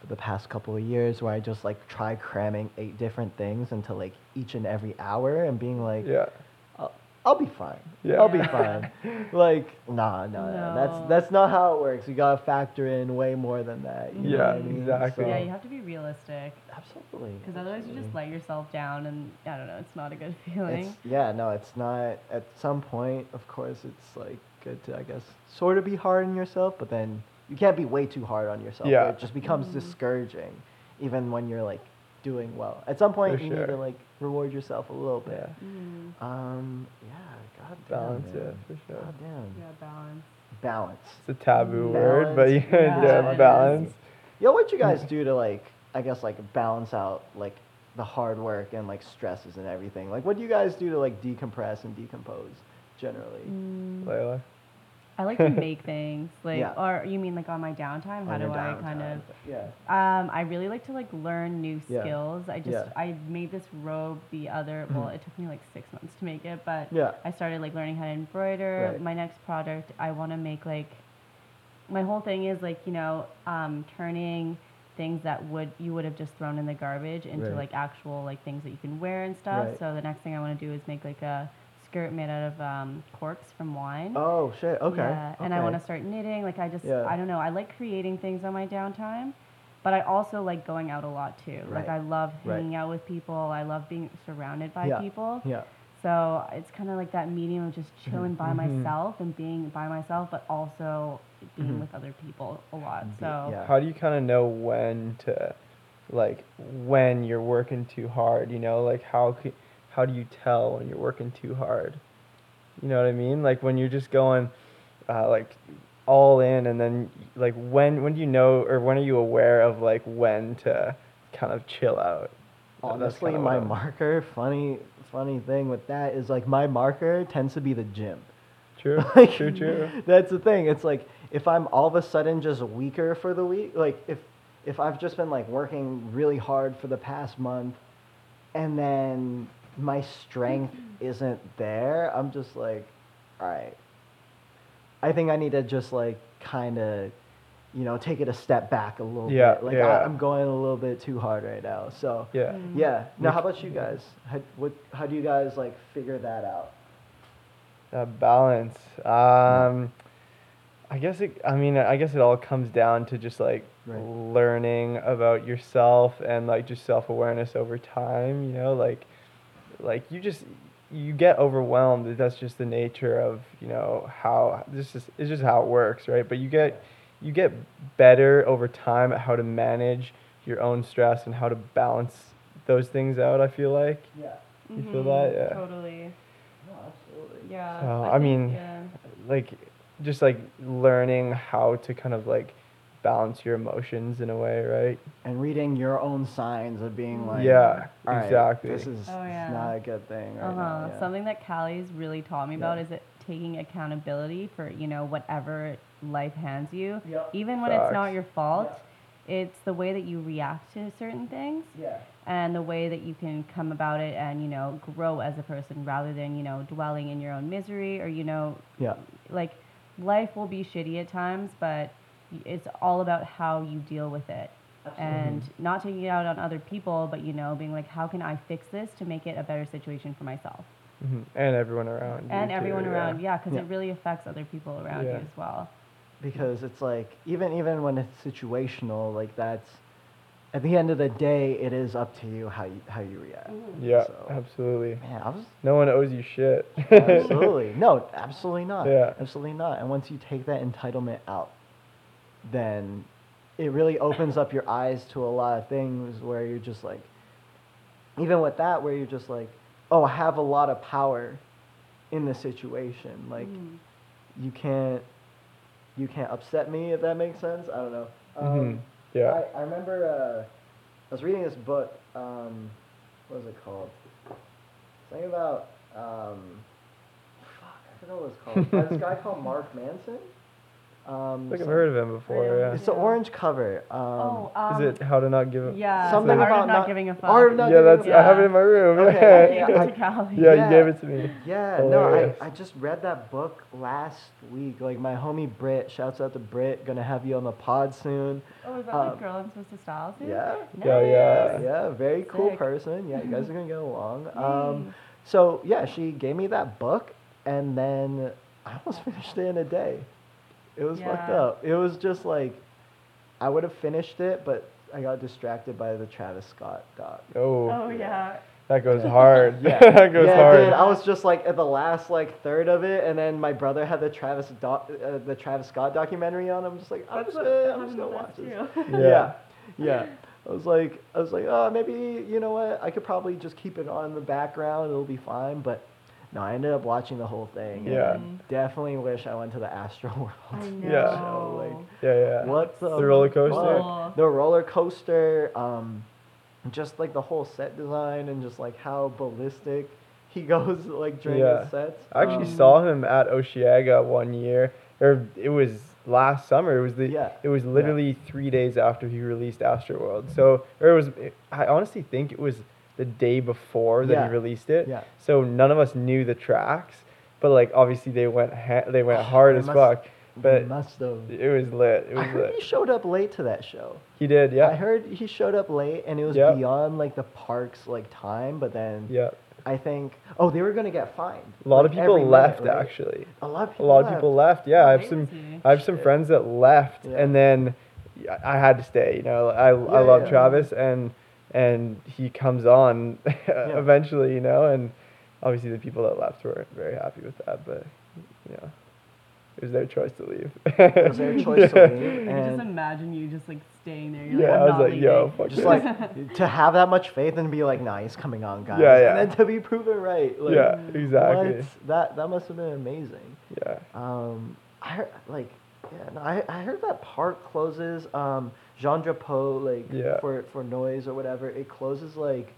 S1: for the past couple of years, where I just like try cramming eight different things into like each and every hour, and being like,
S2: yeah,
S1: I'll, I'll be fine.
S2: Yeah.
S1: I'll be fine. like, nah, no, no, that's that's not how it works. You gotta factor in way more than that. You
S2: Yeah,
S1: what I mean?
S2: exactly.
S1: So-
S3: Yeah, you have to be realistic
S1: absolutely.
S3: because otherwise you just let yourself down, and I don't know, it's not a good feeling.
S1: It's, yeah, no, it's not. At some point, of course, it's like good to, I guess, sort of be hard on yourself, but then you can't be way too hard on yourself.
S2: Yeah.
S1: It just becomes
S3: Mhm.
S1: discouraging, even when you're like doing well. At some point,
S2: For
S1: you need to like reward yourself a little bit.
S2: yeah,
S3: Mm.
S1: Um, yeah, god damn,
S2: balance
S1: man.
S2: it for sure.
S1: God damn.
S3: Yeah, balance.
S1: Balance.
S2: It's a taboo
S3: Mm.
S2: word, but
S1: Balance.
S2: yeah,
S3: Yeah,
S2: yeah,
S3: it is.
S2: balance.
S1: Yo, what you guys do to like, I guess like balance out like the hard work and like stresses and everything? Like, what do you guys do to like decompress and decompose generally?
S3: Mm.
S2: Layla.
S3: I like to make things, like,
S1: Yeah.
S3: or you mean like on my downtime? How
S1: On
S3: do I kind of?
S1: Yeah.
S3: Um, I really like to like learn new
S1: Yeah.
S3: skills. I just
S1: Yeah.
S3: I made this robe the other well,
S1: Mhm.
S3: it took me like six months to make it, but
S1: Yeah.
S3: I started like learning how to embroider.
S1: Right.
S3: My next product, I want to make like my whole thing is like you know um, turning things that would you would have just thrown in the garbage into
S1: Right.
S3: like actual like things that you can wear and stuff.
S1: Right.
S3: So the next thing I want to do is make like a skirt made out of um, corks from wine.
S1: Oh shit. Okay.
S3: Yeah, and I want to start knitting. Like I just,
S1: Yeah.
S3: I don't know. I like creating things on my downtime, but I also like going out a lot too. Like I love
S1: Right.
S3: hanging out with people. I love being surrounded by
S1: Yeah.
S3: people.
S1: Yeah.
S3: So it's kind of like that medium of just chilling by
S2: Mhm.
S3: myself and being by myself, but also being
S1: Mhm.
S3: with other people a lot. So
S1: yeah.
S2: How do you kind of know when to, like, when you're working too hard? You know, like how c- how do you tell when you're working too hard? You know what I mean? Like when you're just going, uh, like, all in, and then like when when do you know or when are you aware of like when to kind of chill out?
S1: Honestly, my marker, funny, funny thing with that is like my marker tends to be the gym.
S2: True,
S1: Like,
S2: true, true.
S1: That's the thing. It's like if I'm all of a sudden just weaker for the week, like if if I've just been like working really hard for the past month, and then my strength isn't there, I'm just like, all right. I think I need to just like kind of, you know, take it a step back a little
S2: Yeah,
S1: bit. Like
S2: yeah.
S1: I, I'm going a little bit too hard right now. So
S2: Yeah.
S3: Mm.
S1: yeah. Now, how about you guys? How, what, how do you guys like figure that out?
S2: Uh, balance. Um, I guess it. I mean, I guess it all comes down to just like
S1: Right.
S2: learning about yourself and like just self awareness over time. You know, like, like you just you get overwhelmed. That's just the nature of you know how this is. It's just how it works, right? But you get you get better over time at how to manage your own stress and how to balance those things out. I feel like.
S1: Yeah.
S2: You feel that? Mm-hmm. Yeah.
S3: Totally.
S1: No, absolutely.
S3: Yeah.
S2: So, I
S3: think-
S2: mean,
S3: yeah.
S2: like just like learning how to kind of like balance your emotions in a way, right?
S1: And reading your own signs of being like,
S2: Yeah,
S1: "All right,
S2: exactly.
S1: This is
S3: Oh, yeah.
S1: not a good thing. Right
S3: Uh-huh.
S1: now. Yeah.
S3: Something that Callie's really taught me about is it taking accountability for, you know, whatever life hands you.
S1: Yep.
S3: Even when it's not your fault, it's the way that you react to certain things
S1: Yeah.
S3: and the way that you can come about it and, you know, grow as a person rather than, you know, dwelling in your own misery or, you know,
S1: Yeah.
S3: like life will be shitty at times, but y- it's all about how you deal with it. And not taking it out on other people, but you know, being like, how can I fix this to make it a better situation for myself
S2: hmm And everyone around. you
S3: and
S2: too,
S3: everyone around? Yeah, because
S1: Yeah.
S3: it really affects other people around you as well.
S1: because it's like even even when it's situational like that's at the end of the day it is up to you how you how you react
S2: Yeah,
S1: So-
S2: absolutely.
S1: man i was
S2: No one owes you shit.
S1: absolutely no absolutely not
S2: Yeah.
S1: absolutely not and once you take that entitlement out then it really opens up your eyes to a lot of things where you're just like even with that where you're just like oh i have a lot of power in the situation like
S3: Mhm.
S1: you can't you can't upset me if that makes sense. I don't know. Um,
S2: Mhm. Yeah.
S1: I, I remember uh, I was reading this book. Um, what was it called? Something about um, fuck, I forgot what it's called. By this guy called Mark Manson. Um,
S2: I think I've
S1: some-
S2: heard of him before.
S3: know.
S2: Yeah.
S1: It's the
S3: Yeah.
S1: orange cover. Um,
S3: oh, um,
S2: Is it how to not give a
S3: Yeah,
S1: Something about
S3: not,
S1: not-
S3: giving a fuck.
S1: Art of not
S2: yeah, that's
S3: fuck.
S2: I have it in my room.
S1: Okay,
S2: Yeah,
S3: I gave
S1: yeah,
S3: it to Callie.
S2: Yeah,
S1: Yeah.
S2: you gave it to me.
S1: Yeah, no, I, I just read that book last week. Like my homie Britt, shouts out to Britt, gonna have you on the pod soon.
S3: Oh, is that
S1: Um,
S3: the girl I'm supposed to style soon?
S1: Yeah,
S2: Yeah, yeah.
S1: Yeah, very cool person. Yeah, you guys are gonna get along. Um, so yeah, she gave me that book, and then I almost finished it in a day. It was fucked up. It was just like I would have finished it, but I got distracted by the Travis Scott doc.
S2: Oh,
S3: Oh yeah.
S2: that goes hard.
S1: Yeah,
S2: that goes
S1: yeah,
S2: hard.
S1: dude. I was just like at the last like third of it, and then my brother had the Travis doc, uh, the Travis Scott documentary on. I'm just like, I'm
S3: That's
S1: just gonna, I'm just gonna watch
S3: us
S1: this.
S2: Yeah.
S1: yeah, yeah. I was like, I was like, oh, maybe you know what? I could probably just keep it on in the background. It'll be fine. But no, I ended up watching the whole thing. and
S2: Yeah.
S1: Definitely wish I went to the Astroworld.
S3: I know.
S2: Yeah.
S1: So, like,
S2: yeah, yeah.
S1: What the,
S2: The roller coaster?
S1: fuck? The roller coaster, um, just like the whole set design and just like how ballistic he goes like during
S2: Yeah.
S1: his sets.
S2: I actually
S1: Um,
S2: saw him at Osheaga one year, or it was last summer. It was the
S1: Yeah.
S2: it was
S1: Yeah.
S2: literally three days after he released Astroworld. So, or it was. I honestly think it was the day before that
S1: Yeah.
S2: he released it.
S1: Yeah.
S2: So none of us knew the tracks, but like obviously they went ha- they went
S1: Oh,
S2: hard
S1: they
S2: as
S1: must-
S2: fuck.
S1: he
S2: But
S1: must have.
S2: it was lit. It
S1: I heard
S2: lit.
S1: he showed up late to that show.
S2: He did. Yeah.
S1: I heard he showed up late and it was
S2: Yep.
S1: beyond like the park's like time, but then
S2: Yeah.
S1: I think oh they were gonna get fined.
S2: A lot
S1: like,
S2: of people
S1: every minute,
S2: left
S1: right?
S2: actually.
S1: A lot of
S2: A
S1: people.
S2: lot of
S1: left.
S2: people left. Yeah, I have some. I have some
S1: Shit.
S2: friends that left,
S1: Yeah.
S2: and then I had to stay. You know, I I love
S1: yeah.
S2: Travis, and and he comes on eventually. You know, and obviously the people that left weren't very happy with that, but you know, it was their choice to leave.
S1: It was their choice to leave, And just
S3: imagine you just like staying there. You're
S2: Yeah,
S3: like,
S2: I
S3: I'm
S2: was
S3: not
S2: like, yo, fuck
S1: just
S2: this.
S1: like to have that much faith and be like, nah, he's coming on, guys.
S2: Yeah, yeah.
S1: And then to be proven right. Like,
S2: yeah, exactly.
S1: What? That that must have been amazing.
S2: Yeah,
S1: Um, I heard like, yeah, no, I I heard that park closes. Um, Jean Drapeau like
S2: Yeah.
S1: for for noise or whatever. It closes like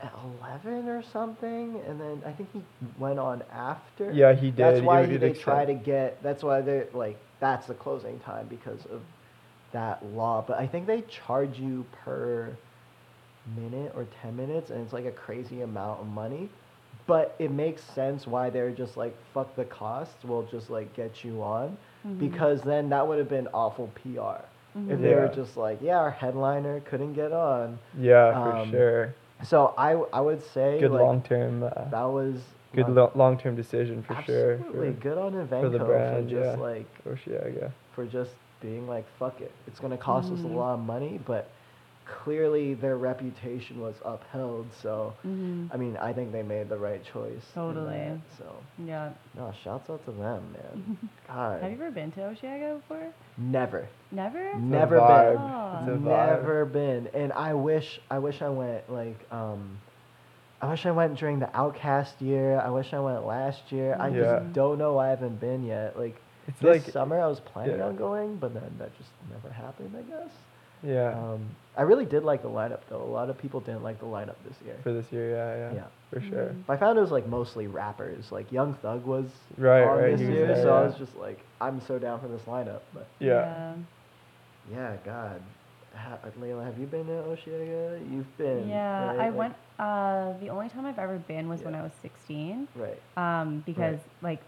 S1: at eleven or something, and then I think he went on after.
S2: yeah, he did.
S1: That's
S2: He
S1: why
S2: would
S1: they
S2: extend-
S1: try to get. That's why they're like. That's the closing time because of that law. But I think they charge you per minute or ten minutes, and it's like a crazy amount of money. But it makes sense why they're just like fuck the costs. We'll just like get you on
S3: Mhm.
S1: because then that would have been awful PR. If they were just like, yeah, our headliner couldn't get on.
S2: Yeah, for
S1: Um,
S2: sure.
S1: So I I would say
S2: Good
S1: like,
S2: long term. Uh,
S1: that was
S2: good
S1: not-
S2: lo- long term decision for sure.
S1: Absolutely, good on Evenko
S2: for the brand,
S1: for just
S2: yeah.
S1: like
S2: for Osheaga.
S1: for just being like fuck it. It's gonna cost us a
S3: Mhm.
S1: lot of money, but clearly their reputation was upheld. So,
S3: hmm
S1: I mean, I think they made the right choice.
S3: Totally.
S1: that, So,
S3: Yeah.
S1: no, shouts out to them, man. God,
S3: Have you ever been to Osheaga before?
S1: never,
S3: Never.
S1: never
S2: vibe.
S1: been.
S3: Oh.
S2: It's a vibe.
S1: Never been, and I wish I wish I went like um, I wish I went during the OutKast year. I wish I went last year. I
S2: Yeah.
S1: just don't know why I haven't been yet. Like
S2: It's
S1: this
S2: like
S1: summer, I was planning
S2: yeah.
S1: on going, but then that just never happened. I guess.
S2: Yeah
S1: Um, I really did like the lineup though. A lot of people didn't like the lineup this year.
S2: for this year. Yeah, yeah,
S1: Yeah.
S2: for sure.
S3: Mhm.
S1: But I found it was like mostly rappers. Like Young Thug was
S2: Right,
S1: on
S2: right,
S1: this year,
S2: there,
S1: so I was just like, I'm so down for this lineup. But
S2: Yeah.
S1: yeah, God, ha- Layla, have you been to Osheaga? You've been.
S3: Yeah,
S1: right?
S3: I
S1: Like-
S3: went. Uh, the only time I've ever been was when I was 16.
S1: Right.
S3: Um, because like,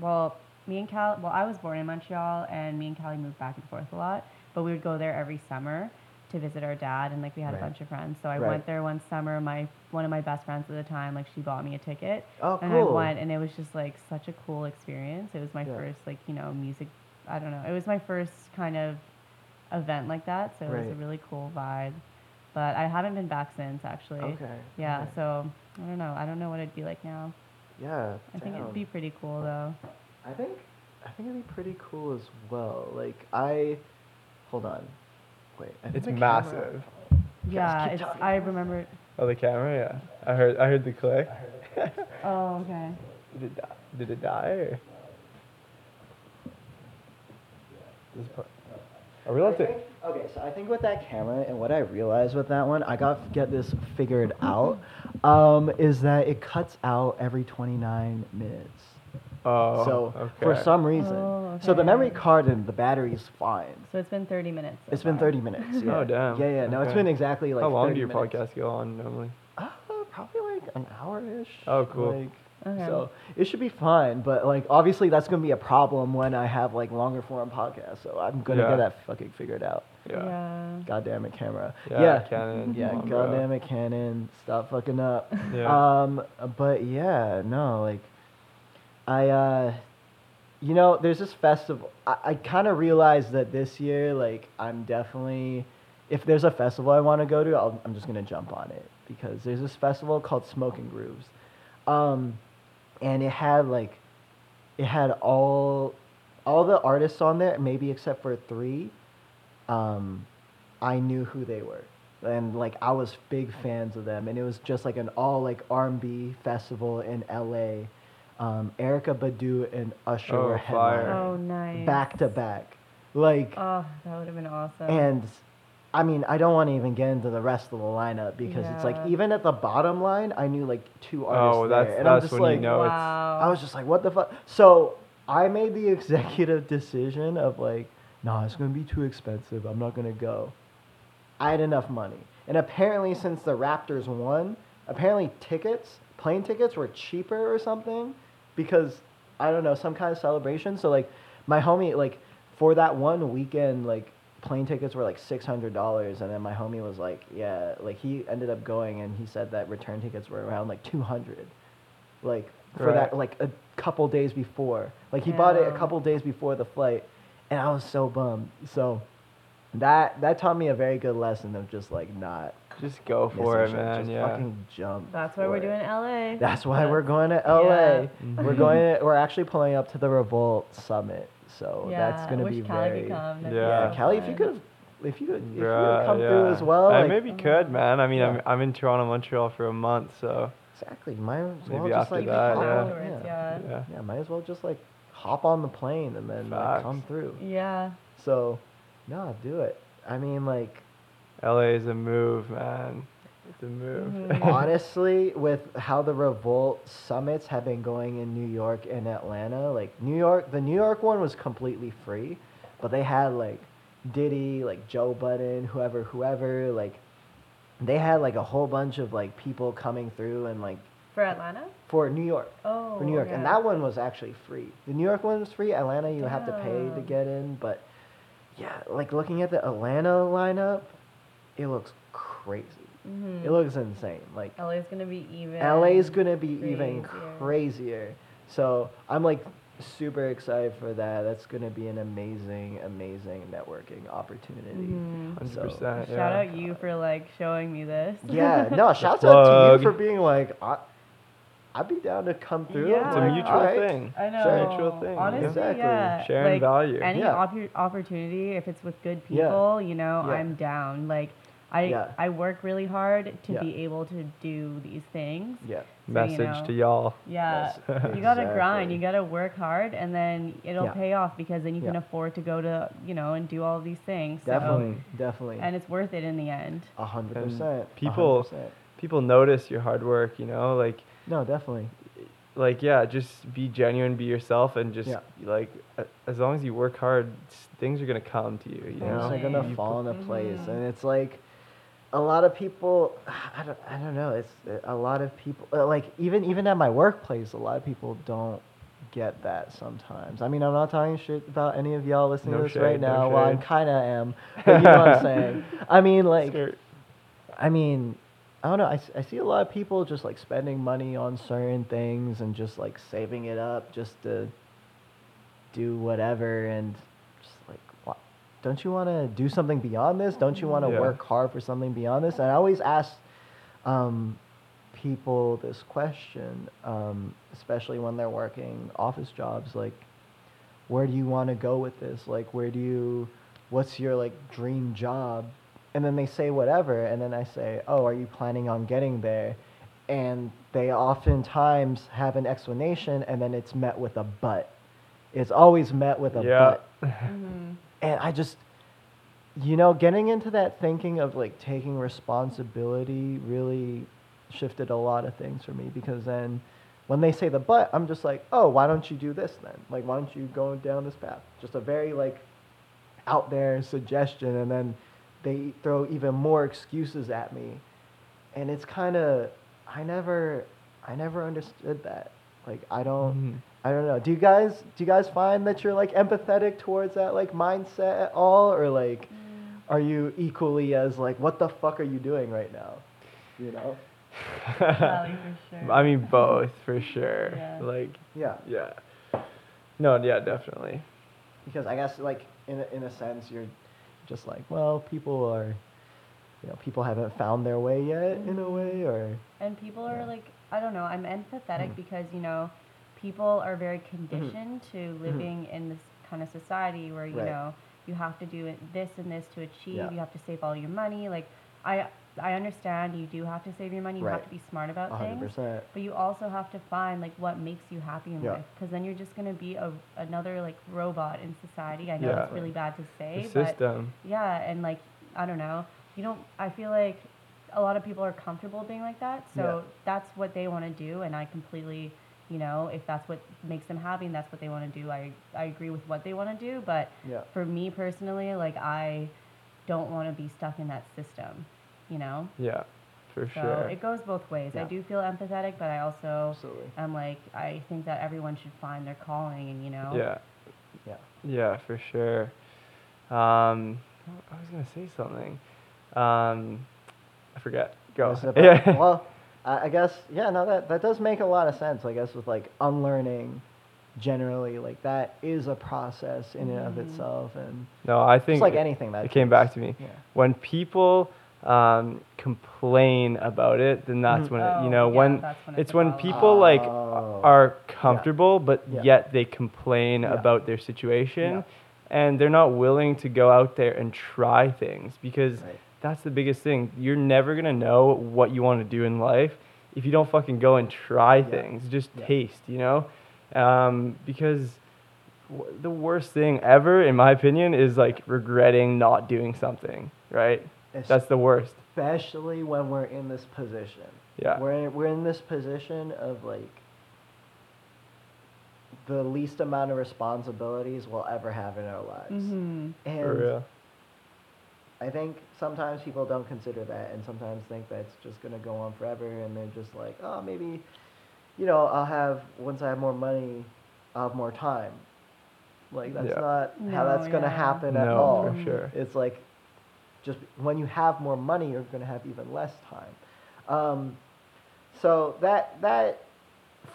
S3: well, me and Cal. Well, I was born in Montreal, and me and Callie moved back and forth a lot. But we would go there every summer to visit our dad, and like we had
S1: Right.
S3: a bunch of friends. So I
S1: Right.
S3: went there one summer. My one of my best friends at the time, like she bought me a ticket,
S1: Oh,
S3: and
S1: cool.
S3: I went, and it was just like such a cool experience. It was my
S1: Yeah.
S3: first like you know music. I don't know. It was my first kind of event like that, so it was a really cool vibe. But I haven't been back since actually.
S1: Okay.
S3: Yeah,
S1: okay.
S3: so I don't know. I don't know what it'd be like now.
S1: Yeah.
S3: I think it'd be pretty cool though.
S1: I think. I think it'd be pretty cool as well. Like I. Hold on. Wait. I think
S2: It's
S1: the camera-
S2: massive.
S3: Yeah, it's. I remember.
S2: Oh, the camera. Yeah, I heard. I heard the click.
S3: Oh, okay.
S2: Did it die? Did it die? Or? This part- Are we
S1: I
S2: allowed to?
S1: think- okay, so I think with that camera and what I realized with that one, I got to get this figured out, um, is that it cuts out every 29 minutes.
S2: Oh.
S1: so for some reason,
S3: Oh,
S1: so the memory card and the battery's fine.
S3: So it's been 30 minutes. so
S1: It's been 30 minutes. Yeah.
S2: Oh, damn.
S1: Yeah, yeah. No, it's been exactly like.
S2: How long do your
S1: minutes.
S2: podcasts go on normally?
S1: Uh, probably like an hour-ish.
S2: Oh, cool.
S1: Like,
S3: Okay.
S1: So it should be fine, but like obviously that's gonna be a problem when I have like longer form podcasts. So I'm gonna
S2: Yeah.
S1: get that fucking figured out.
S2: Yeah.
S3: Yeah.
S1: God damn it, camera.
S2: Yeah, Canon,
S1: Yeah,
S2: come on,
S1: god damn it, Canon. Stop fucking up.
S2: Yeah.
S1: Um, but yeah, no, like, I, uh, you know, there's this festival. I, I kind of realized that this year, like, I'm definitely, if there's a festival I want to go to, I'll, I'm just gonna jump on it because there's this festival called Smoking Grooves, um, and it had like, it had all, all the artists on there, maybe except for three, um, I knew who they were and like I was big fans of them, and it was just like an all like R&B festival in L.A. Um, Erykah Badu and Usher
S2: Oh,
S1: were headlining
S3: Oh, nice.
S1: back to back, like,
S3: Oh, that would have been awesome.
S1: and I mean I don't want to even get into the rest of the lineup because it's like even at the bottom line I knew like two artists
S2: Oh,
S1: there,
S2: that's
S1: and I'm
S2: that's
S1: just
S2: when
S1: like
S2: you know it's.
S3: wow.
S1: I was just like, what the fuck? So I made the executive decision of like, nah, it's gonna be too expensive. I'm not gonna go. I had enough money, and apparently, since the Raptors won, apparently tickets, plane tickets, were cheaper or something, because I don't know, some kind of celebration. So like, my homie, like, for that one weekend, like. Plane tickets were like six hundred dollars, and then my homie was like, "Yeah," like he ended up going, and he said that return tickets were around like two hundred like for that like a couple days before. Like he bought it a couple days before the flight, and I was so bummed. So that that taught me a very good lesson of just like not
S2: Just go for it,
S1: shit.
S2: man.
S1: Just
S2: yeah.
S1: fucking jump.
S3: That's why we're
S1: it.
S3: doing LA.
S1: That's why we're going to LA.
S3: yeah.
S1: We're mm-hmm. going. To, we're actually pulling up to the Revolt Summit, so
S3: yeah,
S1: that's gonna
S3: wish
S1: be
S3: Callie
S1: very.
S3: could come.
S2: Yeah.
S1: Yeah,
S3: so
S1: Callie, if you could if you could, if you could come through as well.
S2: I
S1: like-
S2: maybe could, man. I mean,
S1: Yeah.
S2: I'm I'm in Toronto, Montreal for a month, so
S1: exactly. Might as well
S2: Maybe
S1: just
S2: after
S1: like
S2: that, yeah.
S3: yeah.
S2: yeah.
S1: Yeah, might as well just like hop on the plane and then like, come through.
S3: Yeah.
S1: So, no, do it. I mean, like,
S2: LA is a move, man. It's a move.
S3: Mhm.
S1: honestly, with how the Revolt summits have been going in New York and Atlanta, like, New York, the New York one was completely free, but they had, like, Diddy, like, Joe Budden, whoever, whoever, like, they had, like, a whole bunch of, like, people coming through and, like,
S3: For Atlanta?
S1: for New York.
S3: Oh.
S1: for New York, and that one was actually free. The New York one was free. Atlanta, you have to pay to get in, but yeah, like looking at the Atlanta lineup, it looks crazy.
S3: Mhm.
S1: It looks insane. Like
S3: LA's gonna be even.
S1: LA's gonna be even
S3: crazier.
S1: crazier. So I'm like super excited for that. That's gonna be an amazing, amazing networking opportunity.
S3: Mhm.
S2: Hundred
S1: So-
S2: percent.
S3: Shout
S2: yeah.
S3: out you for like showing me this.
S1: Yeah, no, shout out to you for being like, I, I'd be down to come through.
S3: Yeah.
S2: It's a mutual
S1: alright.
S2: thing.
S3: I know.
S1: Sure.
S2: Mutual thing, yeah.
S3: Honestly,
S1: Exactly.
S3: yeah.
S2: Sharing
S3: like,
S2: value.
S3: Any
S1: Yeah.
S3: oppo- opportunity, if it's with good
S1: Yeah.
S3: people, you know,
S1: Yeah.
S3: I'm down. Like, I
S1: Yeah.
S3: I work really hard to
S1: Yeah.
S3: be able to do these things.
S1: Yeah,
S3: So, you
S2: Message
S3: know,
S2: to y'all.
S3: Yeah,
S1: Yes,
S3: you gotta
S1: exactly.
S3: grind. You gotta work hard, and then it'll
S1: Yeah.
S3: pay off because then you can afford to go to you know and do all of these things. So-
S1: definitely, definitely,
S3: and it's worth it in the end.
S1: a hundred
S2: And
S1: percent.
S2: people-
S1: hundred percent.
S2: People notice your hard work. You know, like
S1: No, definitely.
S2: like yeah, just be genuine, be yourself, and just
S1: Yeah.
S2: like a- as long as you work hard, s- things are gonna come to you. You
S1: Things
S2: know,
S1: are gonna
S2: You
S1: fall into place,
S3: Mhm.
S1: and it's like a lot of people. I don't, I don't know. It's a lot of people. uh, Like even even at my workplace, a lot of people don't get that sometimes. I mean, I'm not talking shit about any of y'all listening
S2: No
S1: to this
S2: shade,
S1: right
S2: no
S1: now. well, I
S2: shade.
S1: kind of am, but you know what I'm saying. I mean, like,
S2: Skirt.
S1: I mean, I don't know. I, I see a lot of people just like spending money on certain things and just like saving it up just to do whatever and just like, what? Don't you want to do something beyond this? Don't you want to
S2: Yeah.
S1: work hard for something beyond this? And I always ask um, people this question, um, especially when they're working office jobs, like, where do you want to go with this? Like, where do you, what's your like dream job? And then they say whatever, and then I say, oh, are you planning on getting there? And they oftentimes have an explanation, and then it's met with a but. It's always met with a
S2: Yeah.
S1: but.
S3: Mm-hmm.
S1: And I just, you know, getting into that thinking of like taking responsibility really shifted a lot of things for me because then when they say the but, I'm just like, oh, why don't you do this then? Like, why don't you go down this path? Just a very like out there suggestion, and then they throw even more excuses at me, and it's kind of, I never, I never understood that. Like, I don't.
S2: Mhm.
S1: I don't know. Do you guys do you guys find that you're like empathetic towards that like mindset at all, or like are you equally as like what the fuck are you doing right now? You know?
S3: Probably for sure.
S2: I mean, both for sure.
S3: Yeah.
S2: Like,
S1: Yeah.
S2: yeah. No, yeah, definitely.
S1: Because I guess like in a, in a sense you're just like well people are, you know people haven't found their way yet in a way or
S3: And people are
S1: Yeah.
S3: like, I don't know, I'm empathetic
S1: Mhm.
S3: because, you know, people are very conditioned to living in this kind of society where, you
S1: Mm-hmm. Right.
S3: know, you have to do this and this to achieve,
S1: Yeah.
S3: you have to save all your money. Like, I, I understand you do have to save your money, you have to be smart about
S1: a hundred
S3: things. But you also have to find like what makes you happy in
S1: Yeah.
S3: life, because then you're just gonna be a another like robot in society. I know
S2: Yeah.
S3: that's really bad to
S2: The
S3: say, but
S2: system.
S3: yeah, and like I don't know, you don't. I feel like a lot of people are comfortable being like that, so
S1: Yeah.
S3: that's what they want to do, and I completely, you know, if that's what makes them happy and that's what they want to do, I I agree with what they want to do. But
S1: Yeah.
S3: for me personally, like I don't want to be stuck in that system, you know.
S2: Yeah, for
S3: So
S2: sure.
S3: it goes both ways. I do feel empathetic, but I also
S1: Absolutely.
S3: am like I think that everyone should find their calling, and you know.
S2: Yeah,
S1: Yeah.
S2: yeah, for sure. Um, I was gonna say something. Um, I forget. Go. Yeah.
S1: well, I I guess yeah, no, that that does make a lot of sense. I guess with like unlearning, generally, like that is a process in and of
S3: Mhm.
S1: itself, and
S2: no, I think
S1: it's like anything that
S2: it came back to me.
S1: Yeah.
S2: when people um, complain about it, then that's
S1: Mhm.
S2: when it, you
S3: Oh,
S2: know
S3: yeah,
S2: when
S3: that's when
S2: it's
S3: it's
S2: when
S3: problem.
S2: people like
S1: Oh.
S2: are comfortable but
S1: Yeah.
S2: yet they complain
S1: Yeah.
S2: about their situation
S1: Yeah.
S2: and they're not willing to go out there and try things because
S1: Right.
S2: that's the biggest thing. You're never gonna know what you want to do in life if you don't fucking go and try
S1: Yeah.
S2: things. Just
S1: Yeah.
S2: taste, you know, um, because w- the worst thing ever, in my opinion, is like regretting not doing something. Right?
S1: Es-
S2: That's the worst.
S1: especially when we're in this position.
S2: Yeah.
S1: We're we're in this position of like the least amount of responsibilities we'll ever have in our lives.
S3: Mm-hmm.
S1: And
S2: For real.
S1: I think sometimes people don't consider that and sometimes think that's just going to go on forever and they're just like, oh, maybe, you know, I'll have, once I have more money, I'll have more time. Like, that's
S2: Yeah.
S1: not how that's
S3: No,
S1: going to
S3: yeah.
S1: happen at
S2: No,
S1: all.
S2: for sure.
S1: It's like, just when you have more money, you're going to have even less time. Um, so that, that,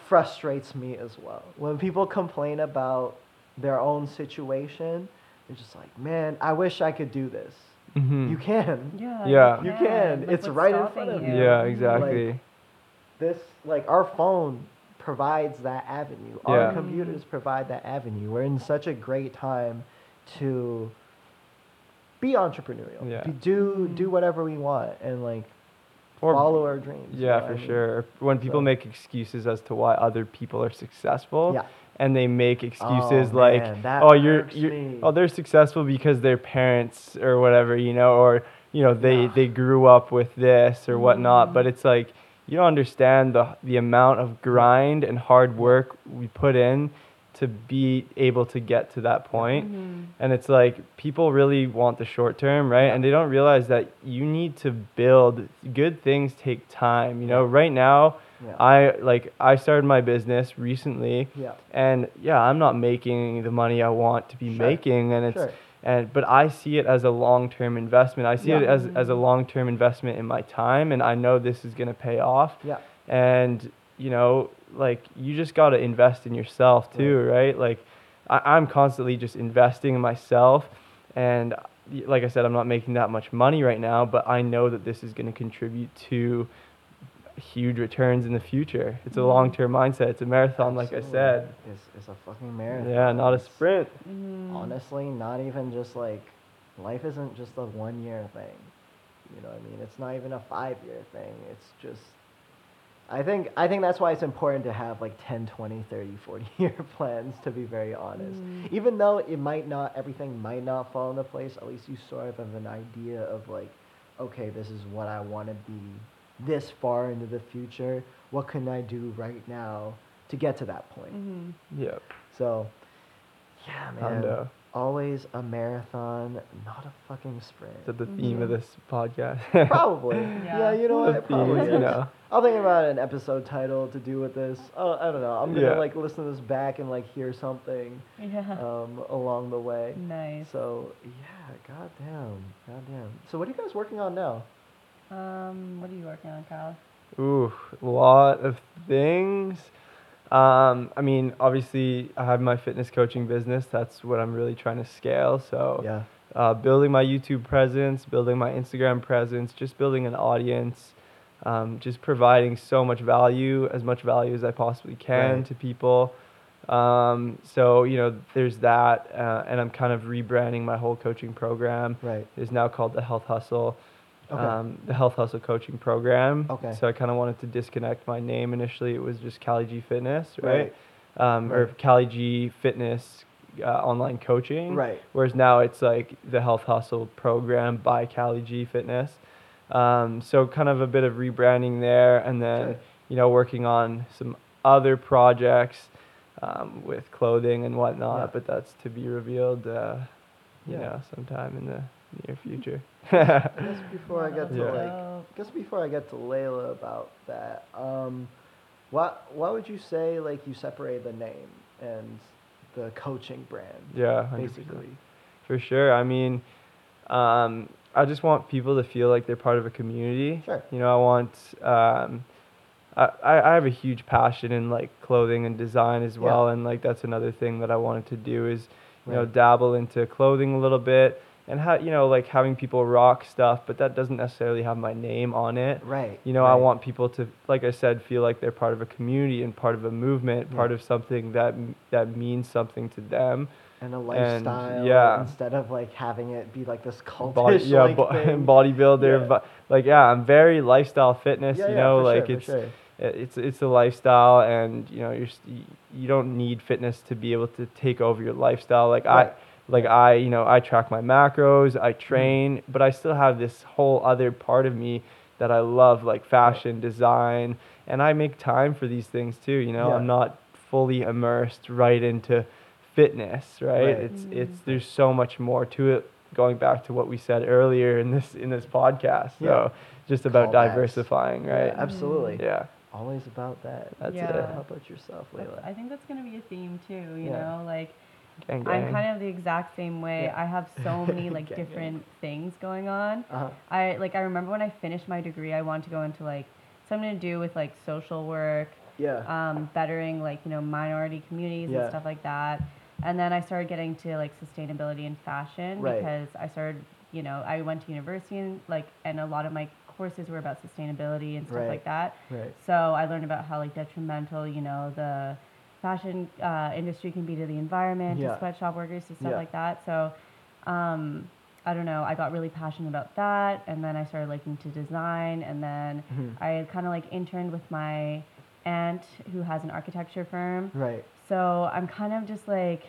S1: frustrates me as well. When people complain about their own situation, they're just like, man, I wish I could do this.
S2: Mhm.
S1: You can.
S3: Yeah.
S2: Yeah.
S1: You can.
S3: Like,
S1: It's right in front of
S3: you?
S1: you.
S2: Yeah, exactly.
S1: This, like, our phone provides that avenue. Our
S2: Yeah.
S1: computers provide that avenue. We're in such a great time to be entrepreneurial.
S2: Yeah.
S1: Be, do do whatever we want and like
S2: Or-
S1: follow our dreams.
S2: Yeah, for
S1: I mean?
S2: sure. When people
S1: So-
S2: make excuses as to why other people are successful,
S1: Yeah.
S2: and they make excuses
S1: Oh,
S2: like,
S1: man, that
S2: "Oh, you're, you're
S1: me.
S2: oh, they're successful because their parents or whatever, you know, or you know, they
S1: Yeah.
S2: they grew up with this or whatnot."
S3: Mm.
S2: But it's like you don't understand the the amount of grind and hard work we put in to be able to get to that point.
S3: Mhm.
S2: And it's like people really want the short term, right?
S1: Yeah.
S2: And they don't realize that you need to build good things take time. You know, right now
S1: Yeah.
S2: I like I started my business recently
S1: yeah.
S2: and yeah, I'm not making the money I want to be
S1: Sure.
S2: making and it's
S1: Sure.
S2: and but I see it as a long-term investment. I see it
S1: Yeah.
S2: as as a long-term investment in my time and I know this is going to pay off
S1: Yeah.
S2: and you know like you just got to invest in yourself too right, like I, i'm constantly just investing in myself and like i said i'm not making that much money right now but i know that this is going to contribute to huge returns in the future it's a
S3: Mhm.
S2: long-term mindset it's a marathon like i said
S1: It's, it's a fucking marathon.
S2: yeah not a sprint
S3: Mhm.
S1: Honestly, not even just like life isn't just a one year thing. You know what I mean? It's not even a five year thing. It's just I think I think that's why it's important to have like 10, 20, 30, 40 year plans to be very honest.
S3: Mm.
S1: Even though it might not everything might not fall into place, at least you sort of have an idea of like okay, this is what I want to be this far into the future. What can I do right now to get to that point?
S3: Mhm.
S2: yeah
S1: So, yeah, man.
S2: Hundo.
S1: Always a marathon, not a fucking sprint.
S2: is that the theme of
S3: Mhm.
S2: this podcast
S1: Probably. yeah.
S3: Yeah.
S1: you know what?
S2: The
S1: It probably
S2: theme,
S1: is.
S2: you know
S1: I'll think about an episode title to do with this. Oh, I don't know. I'm gonna
S2: Yeah.
S1: like listen to this back and like hear something
S3: Yeah.
S1: um, along the way.
S3: nice.
S1: So yeah, goddamn, goddamn. So what are you guys working on now?
S3: Um, what are you working on, Kyle?
S2: Ooh, a lot of things. Um, I mean, obviously, I have my fitness coaching business. That's what I'm really trying to scale. So,
S1: Yeah.
S2: uh, building my YouTube presence, building my Instagram presence, just building an audience, um, just providing so much value, as much value as I possibly can
S1: Right.
S2: to people. Um, so, you know, there's that. Uh, and I'm kind of rebranding my whole coaching program.
S1: Right.
S2: It's now called the Health Hustle
S1: Okay.
S2: um, the Health Hustle Coaching Program.
S1: Okay.
S2: So I kind of wanted to disconnect my name. Initially, it was just Cali G Fitness, right?
S1: Right.
S2: Um, Or
S1: Right.
S2: Cali G Fitness uh, online coaching.
S1: Right.
S2: Whereas now it's like the Health Hustle Program by Cali G Fitness. Um, so kind of a bit of rebranding there, and then
S1: Sure.
S2: you know working on some other projects um, with clothing and whatnot.
S1: Yeah.
S2: But that's to be revealed. Uh, you
S1: Yeah.
S2: know, sometime in the near future.
S1: I guess before I get to
S2: Yeah.
S1: like. I guess before I get to Layla about that, um, what what would you say like you separate the name and the coaching brand?
S2: Yeah, 100%.
S1: basically.
S2: For sure. I mean, um, I just want people to feel like they're part of a community.
S1: Sure.
S2: You know, I want. Um, I, I have a huge passion in like clothing and design as
S1: Yeah.
S2: well, and like that's another thing that I wanted to do is, you know, dabble into clothing a little bit and ha- you know like having people rock stuff, but that doesn't necessarily have my name on it.
S1: Right.
S2: You know, I want people to, like I said, feel like they're part of a community and part of a movement,
S1: Yeah.
S2: part of something that that means something to them.
S1: and a
S2: and,
S1: lifestyle
S2: yeah.
S1: instead of like having it be like this cultish
S2: body, yeah,
S1: like
S2: bo- bodybuilder,
S1: Yeah.
S2: but like yeah, I'm very lifestyle fitness.
S1: Yeah,
S2: you know, like
S1: sure,
S2: it's
S1: sure.
S2: it's it's a lifestyle, and you know you're you don't need fitness to be able to take over your lifestyle. Like
S1: Right.
S2: I like I you know I track my macros, I mm-hmm. train, but I still have this whole other part of me that I love, like fashion, design, and I make time for these things too. You know,
S1: Yeah.
S2: I'm not fully immersed right into fitness, right?
S1: Right.
S2: It's mm. it's there's so much more to it. Going back to what we said earlier in this in this podcast,
S1: Yeah.
S2: so just about
S1: Callbacks.
S2: diversifying,
S1: Yeah,
S2: right?
S1: absolutely.
S2: Yeah,
S1: Always about that.
S2: that's
S3: Yeah.
S2: it.
S1: How about yourself,
S3: That's-
S1: Layla?
S3: I think that's gonna be a theme too. You
S1: Yeah.
S3: know, like
S2: Gang,
S3: I'm kind of the exact same way.
S1: Yeah.
S3: I have so many like
S1: gang.
S3: different things going on.
S1: Uh-huh.
S3: I like I remember when I finished my degree, I wanted to go into like something to do with like social work
S1: Yeah.
S3: um, bettering like you know minority communities
S1: Yeah.
S3: and stuff like that. And then I started getting to like sustainability and fashion
S1: Right.
S3: because I started, you know, I went to university and like, and a lot of my courses were about sustainability and stuff
S1: Right.
S3: like that.
S1: Right.
S3: So I learned about how like detrimental, you know, the fashion uh, industry can be to the environment,
S1: Yeah.
S3: to sweatshop workers, to stuff
S1: Yeah.
S3: like that. So um, I don't know. I got really passionate about that, and then I started liking to design, and then
S1: Mhm.
S3: I kind of like interned with my aunt who has an architecture firm.
S1: Right.
S3: So I'm kind of just like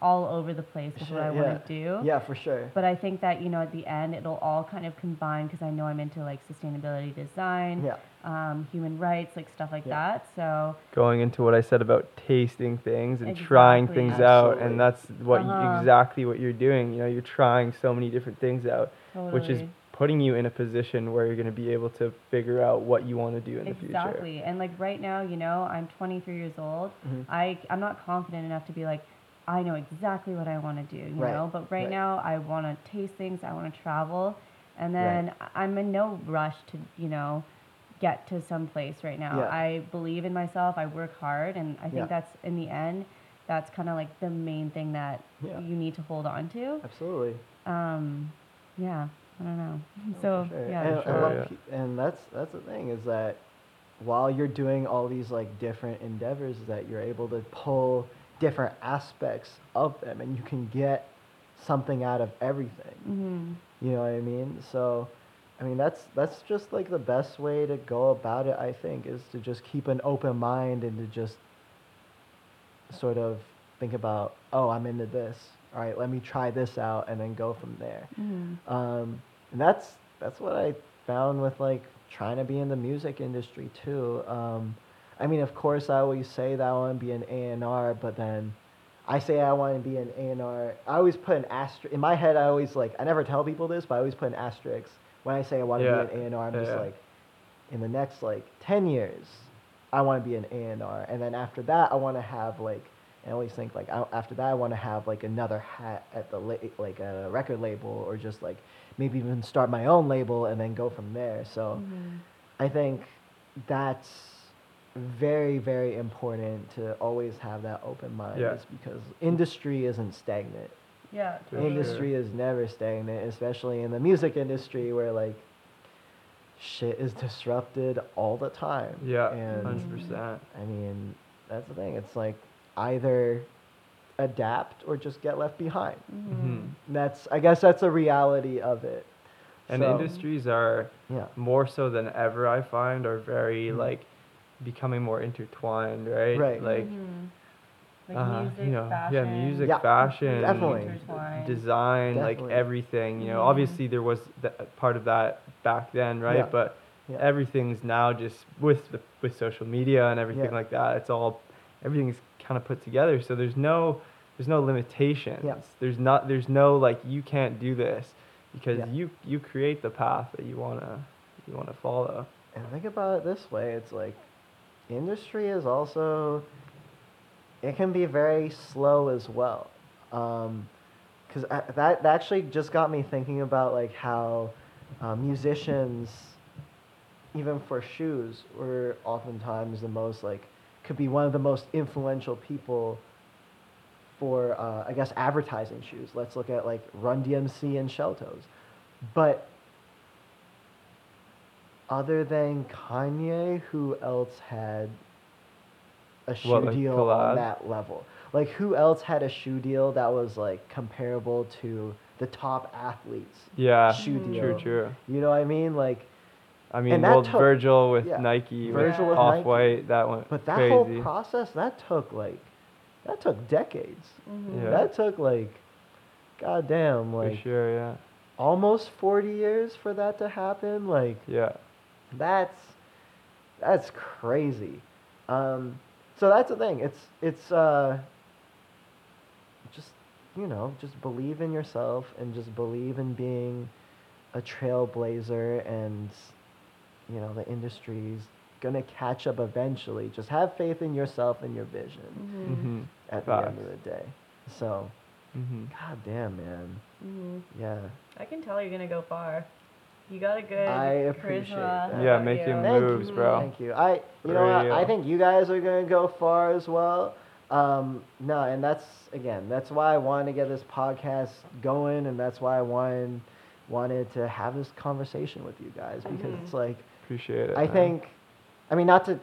S3: all over the place with what I
S1: Sure,
S3: want to do.
S1: Yeah, for sure.
S3: But I think that you know at the end it'll all kind of combine because I know I'm into like sustainability design,
S1: Yeah.
S3: um, human rights, like stuff like
S1: Yeah.
S3: that. So
S2: Going into what I said about tasting things and trying
S3: Exactly.
S2: things out, and that's what
S3: Uh-huh.
S2: exactly what you're doing. You know, you're trying so many different things out,
S3: totally.
S2: which is putting you in a position where you're going to be able to figure out what you want to do in the future.
S3: exactly. And like right now, you know, I'm 23 years old.
S1: Mhm.
S3: I I'm not confident enough to be like. I know exactly what I want to do, you
S1: Right,
S3: know. But right,
S1: right.
S3: now, I want to taste things. I want to travel, and then I- I'm in no rush to, you know, get to some place right now.
S1: Yeah.
S3: I believe in myself. I work hard, and I think
S1: Yeah.
S3: that's in the end, that's kind of like the main thing that
S1: Yeah.
S3: you need to hold on to.
S1: Absolutely.
S3: Um, yeah, I don't know.
S1: Oh,
S3: So
S1: sure.
S3: yeah,
S1: and,
S2: Sure,
S1: and,
S2: yeah.
S1: and that's that's the thing is that while you're doing all these like different endeavors, that you're able to pull different aspects of them, and you can get something out of everything.
S3: hmm
S1: You know what I mean? So, I mean that's that's just like the best way to go about it. I think is to just keep an open mind and to just sort of think about, oh, I'm into this. All right, let me try this out, and then go from there.
S3: hmm
S1: Um, and that's that's what I found with like trying to be in the music industry too. Um, I mean, of course, I always say that I want to be an A and R, but then I say I want to be an A and R. I always put an asterisk in my head. I always like I never tell people this, but I always put an asterisk when I say I want to
S2: Yeah,
S1: be an A and R. I'm
S2: yeah,
S1: just like, in the next like ten years, I want to be an A and R, and then after that, I want to have like. I always think like I, after that I want to have like another hat at the la- like a record label or just like maybe even start my own label and then go from there. So
S3: hmm
S1: I think that's very very important to always have that open mind
S2: Yeah.
S1: because industry isn't stagnant.
S3: Yeah,
S2: For
S3: totally.
S1: Industry is never stagnant, especially in the music industry where like shit is disrupted all the time.
S2: Yeah,
S1: And
S2: hundred percent.
S1: I mean, that's the thing. It's like either adapt or just get left behind.
S3: hmm
S1: That's I guess that's a reality of it.
S2: And
S1: So,
S2: industries are
S1: Yeah.
S2: more so than ever. I find are very
S1: Mhm.
S2: like becoming more intertwined, right?
S1: Right.
S2: Like,
S3: Mhm. Like
S2: uh,
S3: music,
S2: you know,
S3: fashion.
S2: yeah, music,
S1: Yeah,
S2: fashion,
S1: definitely.
S3: Intertwined.
S2: design, like everything. You know,
S3: Mhm.
S2: obviously there was th- part of that back then, right?
S1: Yeah.
S2: But
S1: Yeah.
S2: everything's now just with the, with social media and everything
S1: Yeah.
S2: like that. It's all everything's kind of put together. So there's no there's no limitations.
S1: Yeah.
S2: There's not there's no like you can't do this because
S1: Yeah.
S2: you you create the path that you wanna you wanna follow.
S1: And think about it this way: it's like industry is also it can be very slow as well. Because that that actually just got me thinking about like how uh, musicians, even for shoes, were oftentimes the most like could be one of the most influential people for uh, I guess advertising shoes. Let's look at like Run DMC and Shelltoes, but other than Kanye, who else had a shoe
S2: What, like
S1: deal
S2: collab?
S1: on that level? Like who else had a shoe deal that was like comparable to the top athletes?
S2: Yeah,
S1: Shoe
S3: Mhm.
S2: true,
S1: deal.
S2: true.
S1: You know what I mean? Like,
S2: I mean,
S1: that
S2: well,
S1: took-
S2: Virgil with
S1: yeah,
S2: Nike,
S3: Virgil
S2: with
S3: with
S2: Off White, that went
S1: but that
S2: crazy.
S1: whole process that took like that took decades.
S3: Mhm.
S2: Yeah.
S1: That took like, goddamn,
S2: For
S1: like
S2: sure, yeah,
S1: almost forty years for that to happen. Like,
S2: yeah.
S1: That's that's crazy. Um, so that's the thing. It's it's uh, just you know just believe in yourself and just believe in being a trailblazer and you know the industry's gonna catch up eventually. Just have faith in yourself and your vision
S3: Mhm.
S2: Mm-hmm.
S1: at the end of the day. So,
S2: Mm-hmm.
S1: god damn man,
S3: Mhm.
S1: yeah.
S3: I can tell you're gonna go far. You got a good
S1: I appreciate
S3: charisma
S1: that.
S2: Yeah, making
S3: you.
S2: Moves,
S1: you.
S2: bro.
S1: Thank you. I, you know, what, I think you guys are gonna go far as well. Um, no, and that's again, that's why I wanted to get this podcast going, and that's why I wanted wanted to have this conversation with you guys because
S3: Mhm.
S1: it's like
S2: Appreciate it.
S1: I
S2: man.
S1: think, I mean, not to,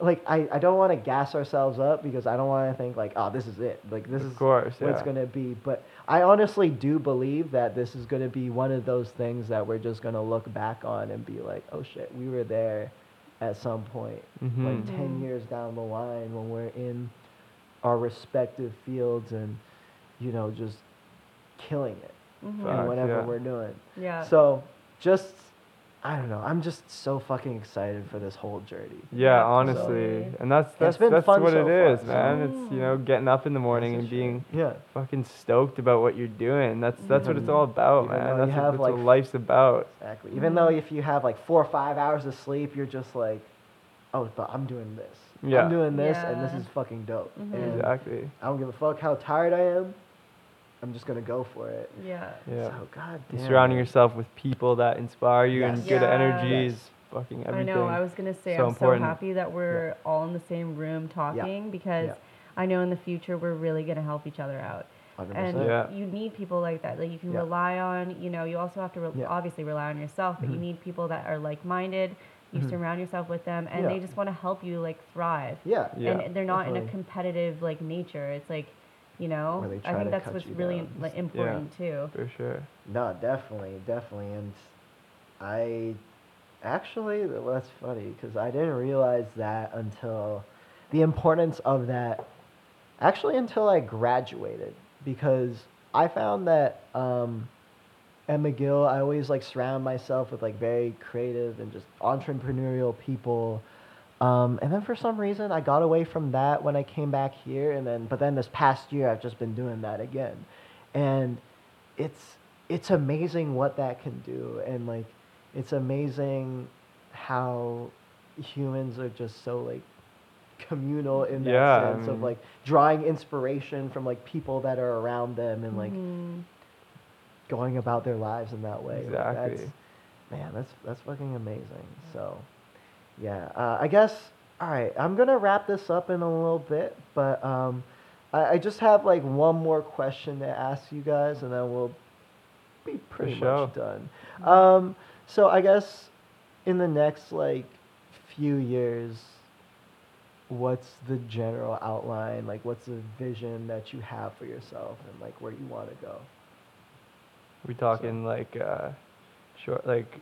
S1: like, I, I don't want to gas ourselves up because I don't want to think like, oh, this is it, like this
S2: Of
S1: is
S2: course,
S1: what it's gonna be. But I honestly do believe that this is gonna be one of those things that we're just gonna look back on and be like, oh shit, we were there at some point,
S2: Mhm.
S1: like ten
S3: Mhm.
S1: years down the line when we're in our respective fields and, you know, just killing it in
S2: Facts,
S1: whatever
S2: yeah.
S1: we're doing.
S3: Yeah.
S1: So just, I don't know. I'm just so fucking excited for this whole journey.
S2: Yeah,
S3: Yeah,
S2: honestly,
S3: totally.
S2: and that's
S1: it's
S2: that's
S1: been
S2: that's
S1: fun
S2: what
S1: so
S2: it is,
S1: far, so-
S2: man. It's you know getting up in the morning
S1: This
S2: and being
S1: Yeah.
S2: fucking stoked about what you're doing. That's that's what it's all about,
S1: Even
S2: man. That's,
S1: have,
S2: what, that's
S1: like,
S2: what life's about.
S1: Exactly. Even though if you have like four or five hours of sleep, you're just like, oh, but I'm doing this.
S2: Yeah.
S1: I'm doing this, and this is fucking dope.
S3: Mhm.
S1: And
S2: Exactly.
S1: I don't give a fuck how tired I am. I'm just gonna go for it.
S3: yeah.
S2: Yeah.
S1: So god
S2: And
S1: damn.
S2: surrounding yourself with people that inspire you and
S1: Yes.
S2: good
S3: Yeah.
S2: energies,
S1: Yes.
S2: fucking
S3: I
S2: everything.
S3: know. I was gonna say
S2: So
S3: I'm
S2: important.
S3: so happy that we're all in the same room talking because
S1: Yeah.
S3: I know in the future we're really gonna help each other out.
S1: 100%.
S3: And
S2: Yeah.
S3: you need people like that that you can
S1: Yeah.
S3: rely on. You know, you also have to re-
S1: Yeah.
S3: obviously rely on yourself, but you
S1: Mhm.
S3: need people that are like-minded. You
S1: Mhm.
S3: surround yourself with them, and
S1: Yeah.
S3: they just want to help you like thrive.
S1: Yeah.
S2: Yeah.
S3: and they're not in a competitive like nature. It's like, you know, I think that's what's really
S1: down.
S3: like important too.
S2: For sure.
S1: No, definitely, definitely, and I actually well, that's funny because I didn't realize that until the importance of that actually until I graduated because I found that um, at McGill I always like surround myself with like very creative and just entrepreneurial people. Um, and then for some reason I got away from that when I came back here and then but then this past year I've just been doing that again. And it's it's amazing what that can do and like it's amazing how humans are just so like communal in that
S2: Yeah, I
S1: sense of like drawing inspiration from like people that are around them and like
S3: Mhm.
S1: going about their lives in that way. Like, that's,
S2: Exactly.
S1: man, that's that's fucking amazing. So, yeah, uh, I guess. All right, I'm gonna wrap this up in a little bit, but um, I, I just have like one more question to ask you guys, and then we'll be pretty
S2: sure.
S1: much done. Um, so I guess in the next like few years, what's the general outline? Like, what's the vision that you have for yourself, and like where you want to go?
S2: We talking like uh, short, like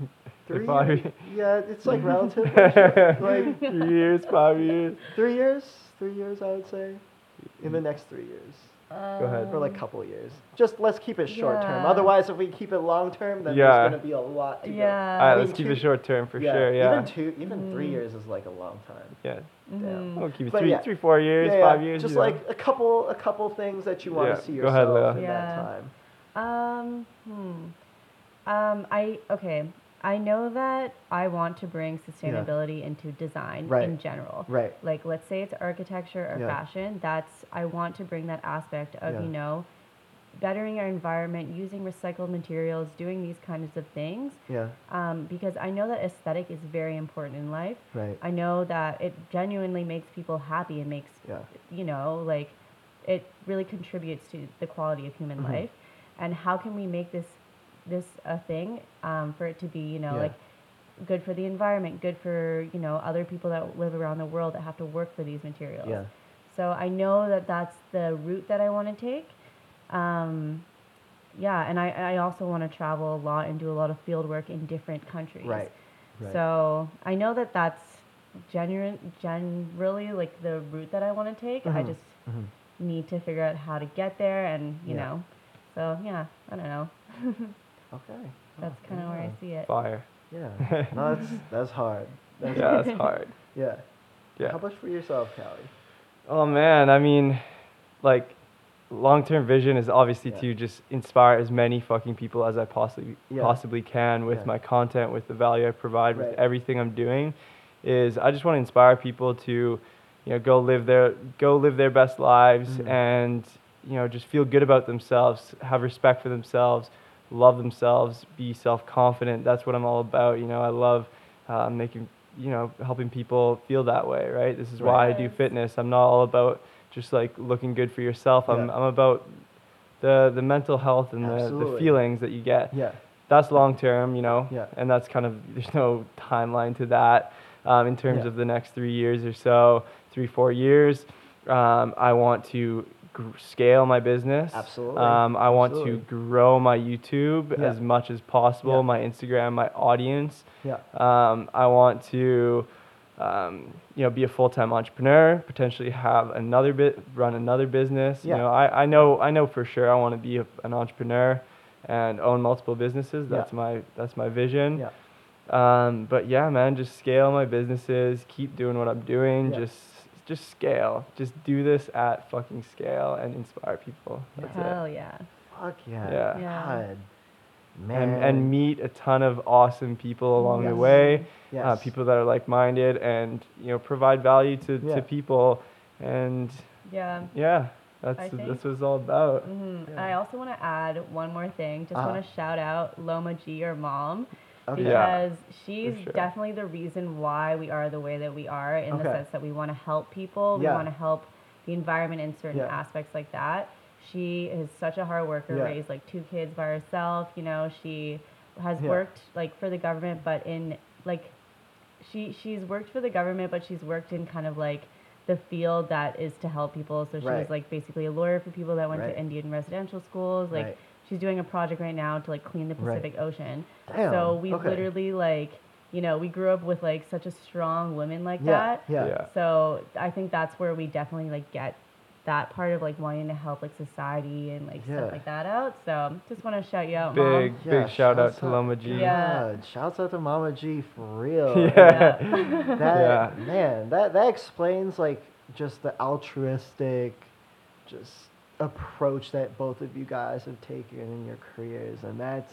S1: Three
S2: five
S1: years?
S2: years.
S1: Yeah, it's like relative. like
S2: three years, five years.
S1: three years, three years, I would say, in the next three years, Go
S2: ahead.
S1: For like a couple of years. Just let's keep it short term. Otherwise, if we keep it long term, then
S2: Yeah.
S1: there's gonna be a lot to go.
S3: Yeah.
S2: All right,
S1: I
S2: let's
S1: mean,
S2: keep it short term for sure. Yeah.
S1: Even two, even three
S3: Mhm.
S1: years is like a long time.
S2: yeah.
S1: Damn.
S3: Mhm.
S2: We'll keep it
S1: But
S2: three,
S1: yeah.
S2: three, four years,
S1: Yeah, yeah,
S2: five years.
S1: Just
S2: you know.
S1: like a couple, a couple things that you want
S2: Yeah,
S1: to see
S2: go ahead,
S1: yourself
S2: Leah.
S1: in
S3: Yeah.
S1: that time.
S3: Um, hmm. Um, I okay. I know that I want to bring sustainability into design
S1: Right.
S3: in general.
S1: Right.
S3: Like, let's say it's architecture or
S1: Yeah.
S3: fashion. That's I want to bring that aspect of
S1: Yeah.
S3: you know, bettering our environment, using recycled materials, doing these kinds of things.
S1: Yeah.
S3: Um, because I know that aesthetic is very important in life.
S1: Right.
S3: I know that it genuinely makes people happy and makes
S1: Yeah.
S3: you know like it really contributes to the quality of human
S1: Mhm.
S3: life and how can we make this this a thing um, for it to be you know
S1: Yeah.
S3: like good for the environment good for you know other people that live around the world that have to work for these materials
S1: Yeah.
S3: so i know that that's the route that i want to take um, yeah and I, I also want to travel a lot and do a lot of field work in different countries
S1: Right. Right.
S3: so I know that that's genuine, generally like the route that I want to take. I
S1: Mhm.
S3: just
S1: Mhm.
S3: need to figure out how to get there, and you
S1: Yeah.
S3: know, so yeah, I don't know.
S1: Okay.
S3: That's
S1: Oh,
S3: kind of where I see it.
S2: Fire.
S1: Yeah. No, that's that's hard. That's
S2: Yeah, that's hard.
S1: Yeah.
S2: Yeah.
S1: How much for yourself, Callie?
S2: Oh man, I mean, like, long-term vision is obviously
S1: Yeah.
S2: to just inspire as many fucking people as I possibly
S1: Yeah.
S2: possibly can with
S1: Yeah.
S2: my content, with the value I provide,
S1: Right.
S2: with everything I'm doing. Is I just want to inspire people to, you know, go live their go live their best lives
S1: Mhm.
S2: and you know just feel good about themselves, have respect for themselves, love themselves, be self confident. That's what I'm all about. You know, I love uh, making you know helping people feel that way. Right. This is why I do fitness. I'm not all about just like looking good for yourself. I'm
S1: Yeah.
S2: I'm about the the mental health and the, the feelings that you get
S1: Yeah.
S2: that's long term, you know,
S1: Yeah.
S2: and that's kind of there's no timeline to that um, in terms
S1: Yeah.
S2: of the next three years or so, three four years. Um, I want to scale my business.
S1: Absolutely.
S2: Um, I want to grow my YouTube
S1: Yeah.
S2: as much as possible,
S1: Yeah.
S2: my Instagram, my audience.
S1: Yeah.
S2: Um, I want to, um, you know, be a full-time entrepreneur, potentially have another bit, run another business.
S1: Yeah.
S2: You know, I, I know, I know for sure I want to be a, an entrepreneur and own multiple businesses.
S1: Yeah.
S2: That's my, that's my vision.
S1: Yeah.
S2: Um, but yeah, man, just scale my businesses, keep doing what I'm doing,
S1: Yeah.
S2: just, just scale, just do this at fucking scale and inspire people. That's it.
S3: Hell yeah.
S1: Fuck yeah.
S2: Yeah.
S3: Yeah.
S1: God. Man.
S2: and, and meet a ton of awesome people along the way,
S1: yes.
S2: uh, people that are like-minded, and you know provide value to,
S1: Yeah.
S2: to people, and
S3: Yeah.
S2: yeah, that's
S3: I think-
S2: that's what it's all about.
S3: hmm
S1: Yeah.
S3: I also want to add one more thing. Just
S1: Uh-huh.
S3: want to shout out Loma G, your mom,
S1: Okay.
S2: Yeah.
S3: because she's
S2: sure.
S3: definitely the reason why we are the way that we are in the sense that we want to help people, we
S1: Yeah.
S3: want to help the environment in certain
S1: Yeah.
S3: aspects like that. She is such a hard worker,
S1: Yeah.
S3: raised like two kids by herself. You know, she has
S1: Yeah.
S3: worked like for the government, but in like she she's worked for the government, but she's worked in kind of like the field that is to help people. So she
S1: Right.
S3: was like basically a lawyer for people that went
S1: Right.
S3: to Indian residential schools. Like
S1: Right.
S3: She's doing a project right now to like clean the
S1: Right.
S3: Pacific Ocean.
S1: Damn.
S3: So we
S1: okay.
S3: literally like you know we grew up with like such a strong woman like
S1: Yeah.
S3: that.
S1: Yeah.
S2: Yeah.
S3: So I think that's where we definitely like get that part of like wanting to help like society and like
S1: Yeah.
S3: stuff like that out. So just want to shout you out,
S2: Big
S3: mom.
S1: Yeah,
S2: big shout out to Mama G.
S3: Yeah.
S1: God, shouts out to Mama G for real.
S2: Yeah.
S1: That
S2: Yeah.
S1: man, that that explains like just the altruistic, just approach that both of you guys have taken in your careers, and that's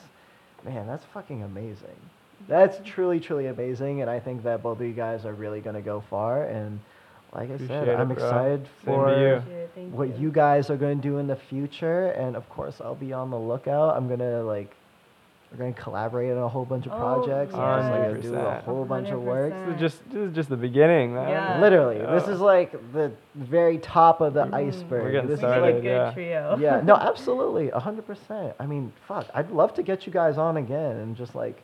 S1: man, that's fucking amazing. That's mm-hmm. truly, truly amazing, and I think that both of you guys are really gonna go far. And like I said,
S2: it,
S1: I'm
S2: bro.
S1: excited for
S2: you.
S3: Appreciate it, thank
S1: what you guys are going to do in the future and of course i'll be on the lookout i'm going to like we're going to collaborate on a whole bunch of projects.
S3: Oh,
S1: projects and just like do a
S2: 100%.
S1: whole bunch of work
S2: This is just this is just the beginning, man.
S3: Yeah.
S1: literally this is like the very top of the
S3: Mhm.
S1: iceberg
S2: We're getting
S1: this
S3: We
S1: is
S2: like,
S3: a good
S2: yeah.
S3: trio.
S1: yeah no absolutely 100% i mean fuck i'd love to get you guys on again and just like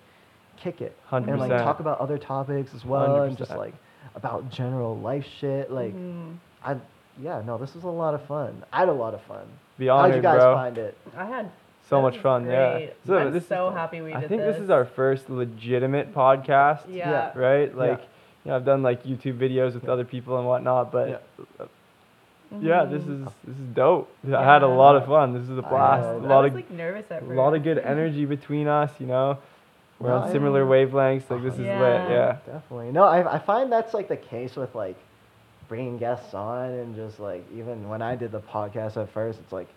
S1: kick it and like talk about other topics as well and just like about general life shit like
S3: Mhm.
S1: i yeah no this was a lot of fun i had a lot of fun
S2: Be
S1: how'd you guys
S2: bro.
S1: find it
S3: I had
S2: So much
S3: was
S2: fun, yeah. So
S3: I'm
S2: this is-
S3: so happy we
S2: I
S3: did
S2: think
S3: this.
S2: this is our first legitimate podcast.
S3: Yeah.
S2: Right? Like, you know, I've done like YouTube videos with
S1: Yeah.
S2: other people and whatnot, but
S1: Yeah.
S2: yeah, mm-hmm.
S3: this
S2: is this is dope. I had a lot of fun. This is a
S1: I
S2: blast.
S1: had-
S2: A
S3: I
S2: lot
S3: was
S2: of
S3: like nervous at
S2: a
S3: first.
S2: lot of good energy between us. You know, we're
S1: No,
S2: on
S1: I-
S2: similar wavelengths. Like this is uh-huh. lit.
S3: Yeah.
S2: Yeah.
S1: Definitely. No, I, I find that's like the case with like bringing guests on and just like even when I did the podcast at first, it's like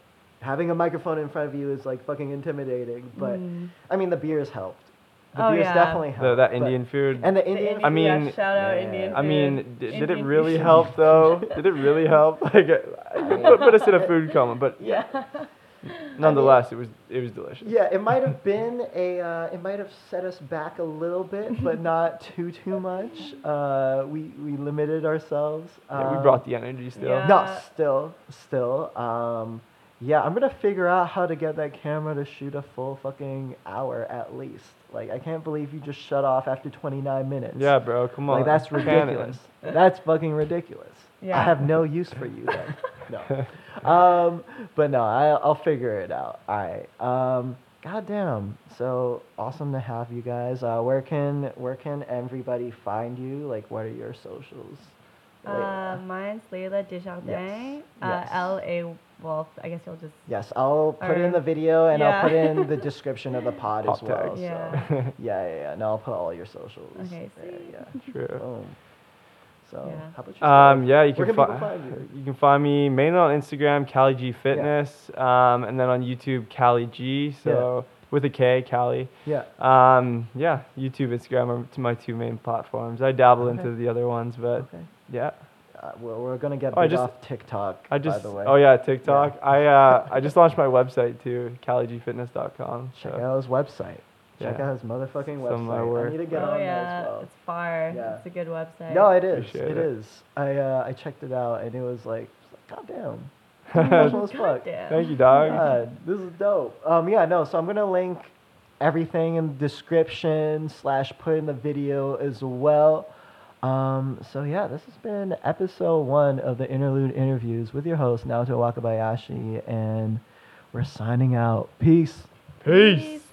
S1: having a microphone in front of you is like fucking intimidating. But
S3: Mhm.
S1: I mean, the beers helped. The
S3: Oh,
S1: beers
S3: yeah.
S1: definitely helped.
S2: The, that
S1: but-
S2: Indian food.
S1: and the
S3: The
S1: Indian.
S2: I
S3: yeah,
S2: mean-
S3: shout out
S1: Yeah.
S3: Indian.
S2: I mean, d- did it really
S3: food.
S2: help though? Did it really help? Like, put, put us in a food coma, but
S3: Yeah.
S2: nonetheless, it was it was delicious.
S1: Yeah, it might have been a. Uh, it might have set us back a little bit, but not too too much. Uh, we we limited ourselves.
S2: Yeah, we
S1: Um,
S2: brought the energy still.
S3: Yeah.
S1: No, still, still. Um, yeah, I'm gonna figure out how to get that camera to shoot a full fucking hour at least. Like, I can't believe you just shut off after 29 minutes.
S2: Yeah, bro, come on.
S1: Like that's ridiculous. that's fucking ridiculous.
S3: Yeah.
S1: I have no use for you then. no. Um, but no, I, I'll figure it out. All right. Um, God damn. So awesome to have you guys. Uh, where can where can everybody find you? Like, what are your socials?
S3: Uh, mine's Layla Desjardins. Uh,
S1: Yes.
S3: L A. Well, I guess you'll just.
S1: Yes, I'll put it in the video and I'll put in the description of the pod as well.
S2: tags.
S1: So.
S3: Yeah.
S1: yeah, yeah, yeah. No, I'll put all your socials.
S3: Okay,
S1: there,
S3: sweet.
S1: yeah.
S2: True.
S1: Boom. So,
S3: Yeah.
S1: how about you?
S2: Um, yeah, you can,
S1: can
S2: fi-
S1: find you?
S2: you can find me mainly on Instagram, Cali G Fitness, um, and then on YouTube, Cali G. So with a K, Cali.
S1: Yeah.
S2: Um, yeah, YouTube, Instagram are my two main platforms. I dabble
S1: Okay.
S2: into the other ones, but
S1: Okay.
S2: yeah.
S1: Uh, we're, we're gonna get
S2: Oh, I
S1: big
S2: just-
S1: off TikTok.
S2: I just
S1: by the way.
S2: oh yeah TikTok. I uh, I just launched my website too, CaliGFitness.com.
S1: Check out his website. Check
S2: Yeah.
S1: out his motherfucking
S2: Some of my
S1: website. I
S2: work.
S1: need to get
S3: oh
S1: on
S3: yeah,
S1: there as well.
S3: it's fire.
S1: Yeah.
S3: It's a good website.
S1: No, it is.
S2: Appreciate
S1: It
S2: it.
S1: is. I uh, I checked it out and it was like, God damn. Professional as fuck.
S3: Goddamn.
S2: Thank you, dog.
S1: God, this is dope. Um, yeah, no. So I'm gonna link everything in the description slash put in the video as well. Um, so yeah, this has been episode one of the interlude interviews with your host Naoto Wakabayashi, and we're signing out. Peace.
S2: Peace.